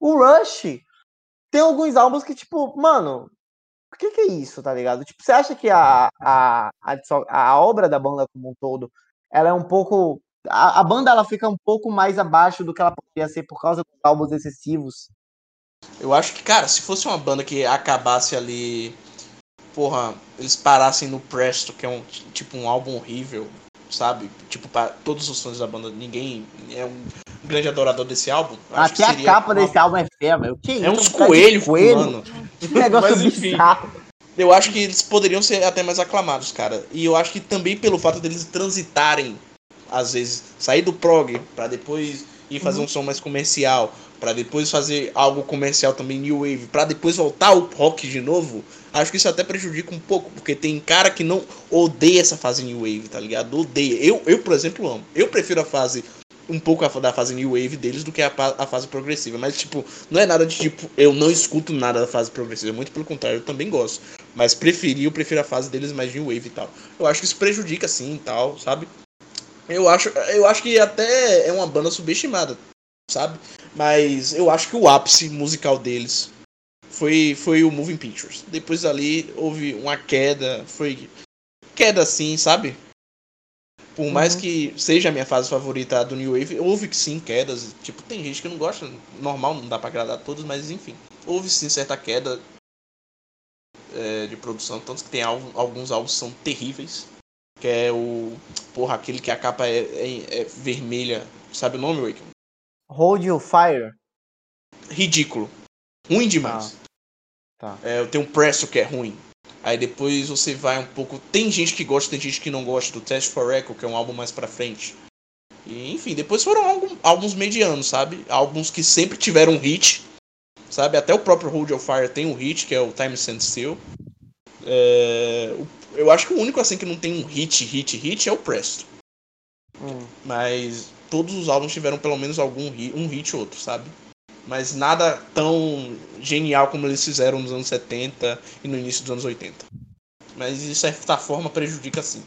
O Rush tem alguns álbuns que, tipo, mano, o que, que é isso, tá ligado? Tipo, você acha que a, a, a, a obra da banda como um todo, ela é um pouco. A, a banda ela fica um pouco mais abaixo do que ela poderia ser por causa dos álbuns excessivos. Eu acho que, cara, se fosse uma banda que acabasse ali. Porra, eles parassem no Presto, que é um tipo um álbum horrível, sabe? Tipo, para todos os fãs da banda, ninguém é um grande adorador desse álbum. Até que a capa uma- desse álbum é feia, meu. Que É uns um coelhos coelho. pulando. Que <laughs> negócio Mas, enfim. bizarro. Eu acho que eles poderiam ser até mais aclamados, cara. E eu acho que também pelo fato deles transitarem, às vezes, sair do prog pra depois ir fazer Uhum. um som mais comercial, pra depois fazer algo comercial também new wave, pra depois voltar ao rock de novo. Acho que isso até prejudica um pouco, porque tem cara que não odeia essa fase new wave, tá ligado? Odeia. Eu, eu por exemplo, amo. Eu prefiro a fase um pouco a- da fase new wave deles do que a, a fase progressiva, mas tipo, não é nada de tipo, eu não escuto nada da fase progressiva, muito pelo contrário, eu também gosto. Mas preferi, eu prefiro a fase deles mais new wave e tal. Eu acho que isso prejudica sim e tal, sabe? Eu acho, eu acho que até é uma banda subestimada, sabe? Mas eu acho que o ápice musical deles foi, foi o Moving Pictures. Depois ali houve uma queda, foi queda assim, sabe? Por mais Uhum. que seja a minha fase favorita do New Wave, houve que sim quedas. Tipo, tem gente que não gosta, normal, não dá pra agradar a todos, mas enfim. Houve sim certa queda é, de produção, tanto que tem álbum- alguns álbuns que são terríveis. Que é o. Porra, aquele que a capa é, é- é vermelha. Sabe o nome, Wake? Hold Your Fire. Ridículo. Ruim demais. Tá. É, tem um Presto que é ruim. Aí depois você vai um pouco. Tem gente que gosta, tem gente que não gosta do Test for Echo, que é um álbum mais pra frente. E, enfim, depois foram álbum- álbuns medianos, sabe? Álbuns que sempre tiveram um hit. Sabe? Até o próprio Hold Your Fire tem um hit, que é o Time Stand Still. É, eu acho que o único assim que não tem um hit, hit, hit é o Presto. Hum. Mas todos os álbuns tiveram pelo menos algum hit, um hit ou outro, sabe? Mas nada tão genial como eles fizeram nos anos 70 e no início dos anos 80. Mas de certa forma prejudica sim.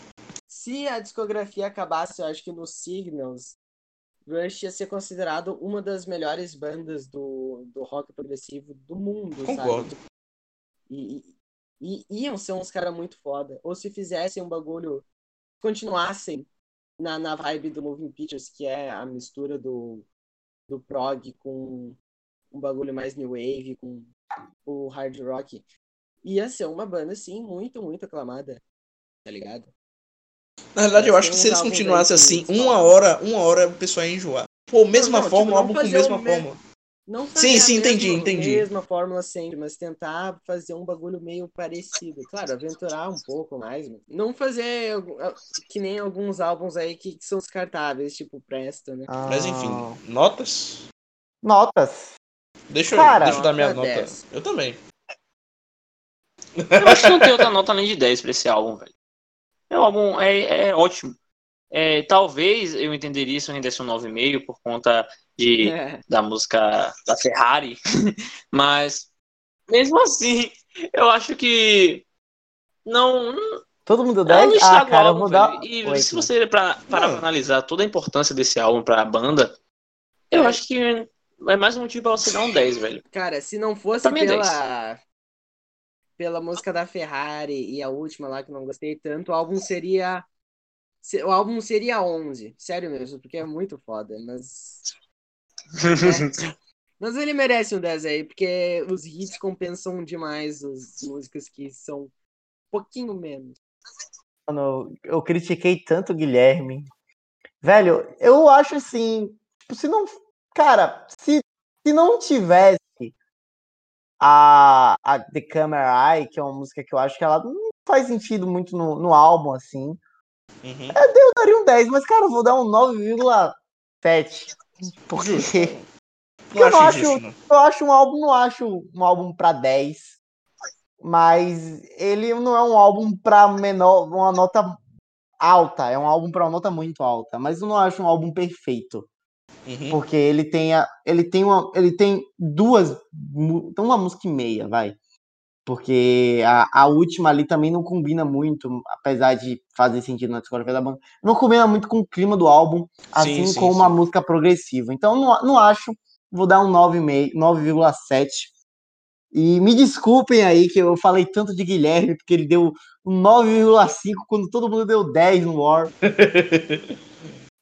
Se a discografia acabasse, eu acho que no Signals, Rush ia ser considerado uma das melhores bandas do, do rock progressivo do mundo, Concordo. sabe? E, e, e iam ser uns caras muito foda. Ou se fizessem um bagulho, continuassem na, na vibe do Moving Pictures, que é a mistura do, do prog com um bagulho mais new wave, com o hard rock. Ia ser uma banda, assim, muito, muito aclamada. Tá ligado? Na verdade, eu acho que se eles continuassem que assim, uma hora, uma hora o pessoal ia enjoar. Pô, mesma não, forma, tipo, um álbum não com mesma me- forma. Não fazer Sim, a sim, entendi, mesma, entendi. mesma fórmula sempre, mas tentar fazer um bagulho meio parecido. Claro, aventurar um pouco mais, mas não fazer ah, que nem alguns álbuns aí que são descartáveis, tipo Presto, né? Mas enfim, Ah, notas? Notas. Deixa eu, Cara, deixa eu dar minha nota nota. 10. Eu também. Eu acho que não tem outra nota além de 10 pra esse álbum, velho. É um álbum, é, é ótimo. É, talvez eu entenderia se eu rendesse um 9,5 por conta de, É. da música da Ferrari, <laughs> mas mesmo assim, eu acho que não, Todo mundo não 10? Ah, cara, eu álbum, dar. E Oito. se você pra, parar Não. pra analisar toda a importância desse álbum pra banda, eu É. acho que é mais um motivo pra você dar um 10, velho. Cara, se não fosse é pela, pela música da Ferrari e a última lá que eu não gostei tanto, o álbum seria. se- O álbum seria 11. Sério mesmo, porque é muito foda. Mas. <laughs> É. Mas ele merece um 10 aí, porque os hits compensam demais as músicas que são um pouquinho menos. Mano, eu critiquei tanto o Guilherme. Velho, eu acho assim, tipo, se não, cara, se, se não tivesse a, a The Camera Eye, que é uma música que eu acho que ela não faz sentido muito no, no álbum, assim, Uhum. eu daria um 10, mas, cara, eu vou dar um 9,7. Porque. Não Eu não acho eu acho um álbum, não acho um álbum pra 10, mas ele não é um álbum pra menor, uma nota alta, é um álbum pra uma nota muito alta, mas eu não acho um álbum perfeito, Uhum. porque ele tem a, ele tem uma, ele tem duas, tem uma música e meia, vai. Porque a, a última ali também não combina muito, apesar de fazer sentido na discografia da banda, não combina muito com o clima do álbum, assim Sim, sim, como uma música progressiva. Então não, não acho, vou dar um 9,5, 9,7. E me desculpem aí que eu falei tanto de Guilherme, porque ele deu um 9,5 quando todo mundo deu 10 no War. <laughs>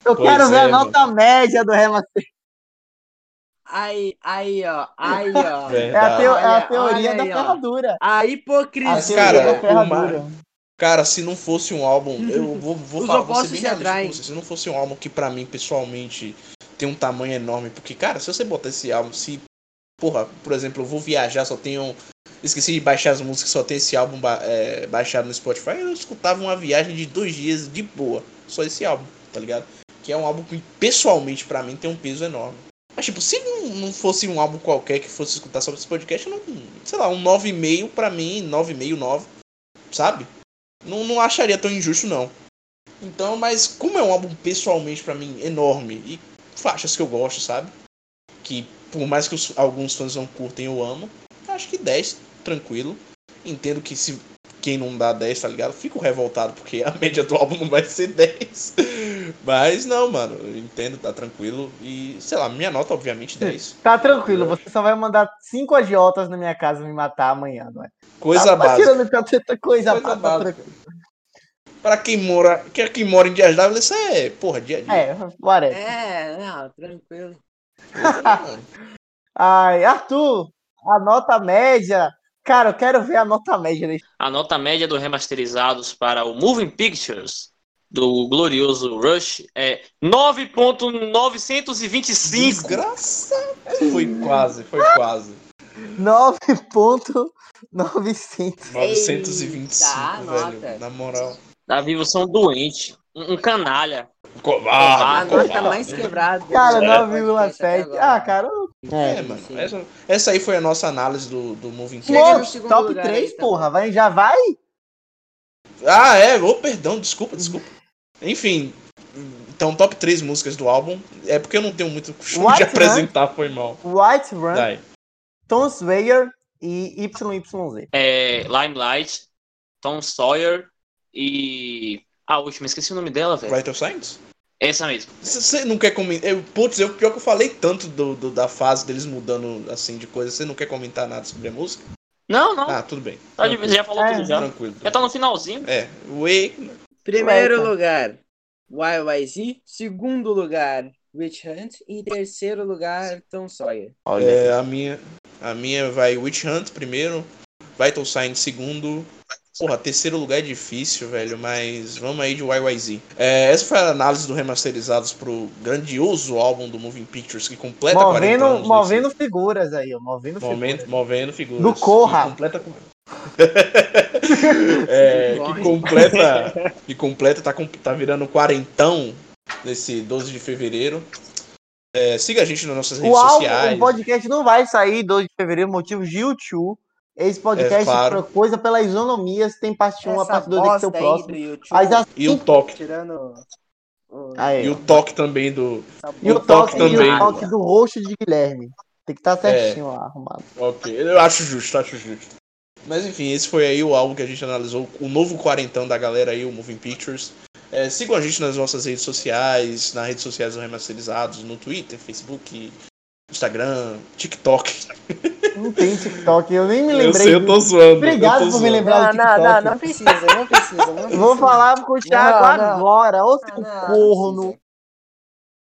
Eu Pois quero ver é, a nota média do Remaster. Aí, aí, ó, aí, ó. É. <laughs> É a, teo- é a teoria da aí, ó. ferradura. A hipocrisia. Teoria cara, da ferradura. Cara, se não fosse um álbum, <laughs> eu vou, vou falar, vou ser bem se realista você. Se não fosse um álbum que pra mim, pessoalmente, tem um tamanho enorme, porque, cara, se você botar esse álbum, se, porra, por exemplo, eu vou viajar, só tenho, esqueci de baixar as músicas, só tem esse álbum ba- é, baixado no Spotify, eu escutava uma viagem de dois dias de boa, só esse álbum, tá ligado? Que é um álbum que, pessoalmente, pra mim, tem um peso enorme. Mas, tipo, se não, não fosse um álbum qualquer que fosse escutar sobre esse podcast, não, sei lá, um 9,5 pra mim, 9,5, 9, sabe? Não, não acharia tão injusto, não. Então, mas como é um álbum pessoalmente pra mim enorme e faixas que eu gosto, sabe? Que por mais que os- alguns fãs não curtem, eu amo. Acho que 10, tranquilo. Entendo que se quem não dá 10, tá ligado? Fico revoltado porque a <laughs> média do álbum não vai ser 10. Mas não, mano, eu entendo, tá tranquilo. E, sei lá, minha nota, obviamente, 10. Tá tranquilo, você só vai mandar cinco agiotas na minha casa me matar amanhã, não é? Coisa tá, básica. tirando coisa, Coisa tá básica. Pra quem mora, quem, quem mora em Dias d'Ávila, isso é, porra, dia a dia. É, whatever. É, não, tranquilo. <laughs> Ai, Arthur, a nota média. Cara, eu quero ver a nota média desse. A nota média do remasterizados para o Moving Pictures do glorioso Rush é 9.925. Desgraça! Foi quase, foi quase. 9.900. 925, Eita, velho. nota. Na moral. Davi, você é um doente, um, um canalha. Covarde, A nota covarde. mais quebrada. Cara, do podcast até 9,7. agora. Ah, cara. É, É. mano. Essa, essa aí foi a nossa análise do, do Moving Pô, top lugar 3, aí, tá porra. Vai, já vai? Ah, é. Ô, perdão, desculpa, desculpa. Enfim. Então, top 3 músicas do álbum. É porque eu não tenho muito costume White de apresentar, foi mal. White Run, Vai. Tom Sawyer e YYZ. É, Limelight, Tom Sawyer e. A última, esqueci o nome dela, velho. Vital Signs? Essa mesmo. Você não quer comentar. Eu, putz, eu, pior que eu falei tanto do, do- da fase deles mudando assim de coisa. Você não quer comentar nada sobre a música? Não, não. Ah, tudo bem. tá já falou É. tudo já. Tranquilo. Já tá no finalzinho. É, Wake. Primeiro Ué, lugar, YYZ. Segundo lugar, Witch Hunt. E terceiro lugar, Tom Sawyer. Olha. É, a minha, a minha vai Witch Hunt primeiro, Vital Sign segundo. Porra, terceiro lugar é difícil, velho, mas vamos aí de YYZ. É, essa foi a análise do Remasterizados pro grandioso álbum do Moving Pictures que completa 40 Movendo, anos. movendo figuras aí, ó. Movendo Movendo, figuras. movendo figuras. Do Corra. Completa com- <laughs> É, que completa. Que completa, tá, tá virando quarentão nesse 12 de fevereiro. É, siga a gente nas nossas redes sociais. o podcast não vai sair 2 de fevereiro, motivo de YouTube. Esse podcast É, claro. é coisa pela isonomia, se tem parte 1, a parte 2 tem que ser o próximo. Mas assim, E o toque. Tirando... o- Aí, E o toque também do. E o toque, toque e também. o toque do rosto de Guilherme. Tem que estar certinho lá, arrumado. Ok, eu acho justo, acho justo. Mas enfim, esse foi aí o álbum que a gente analisou, o novo quarentão da galera aí, o Moving Pictures. É, sigam a gente nas nossas redes sociais, nas redes sociais do Remasterizados, no Twitter, Facebook, Instagram, TikTok. <laughs> Não tem TikTok, eu nem me Eu lembrei. sei, eu tô zoando. Obrigado eu tô por me zoando. lembrar Não, do não, TikTok. não, não precisa, não precisa. Não Eu <laughs> Vou precisa. falar com o Thiago Não, não. agora, ô seu Não, não corno. precisa.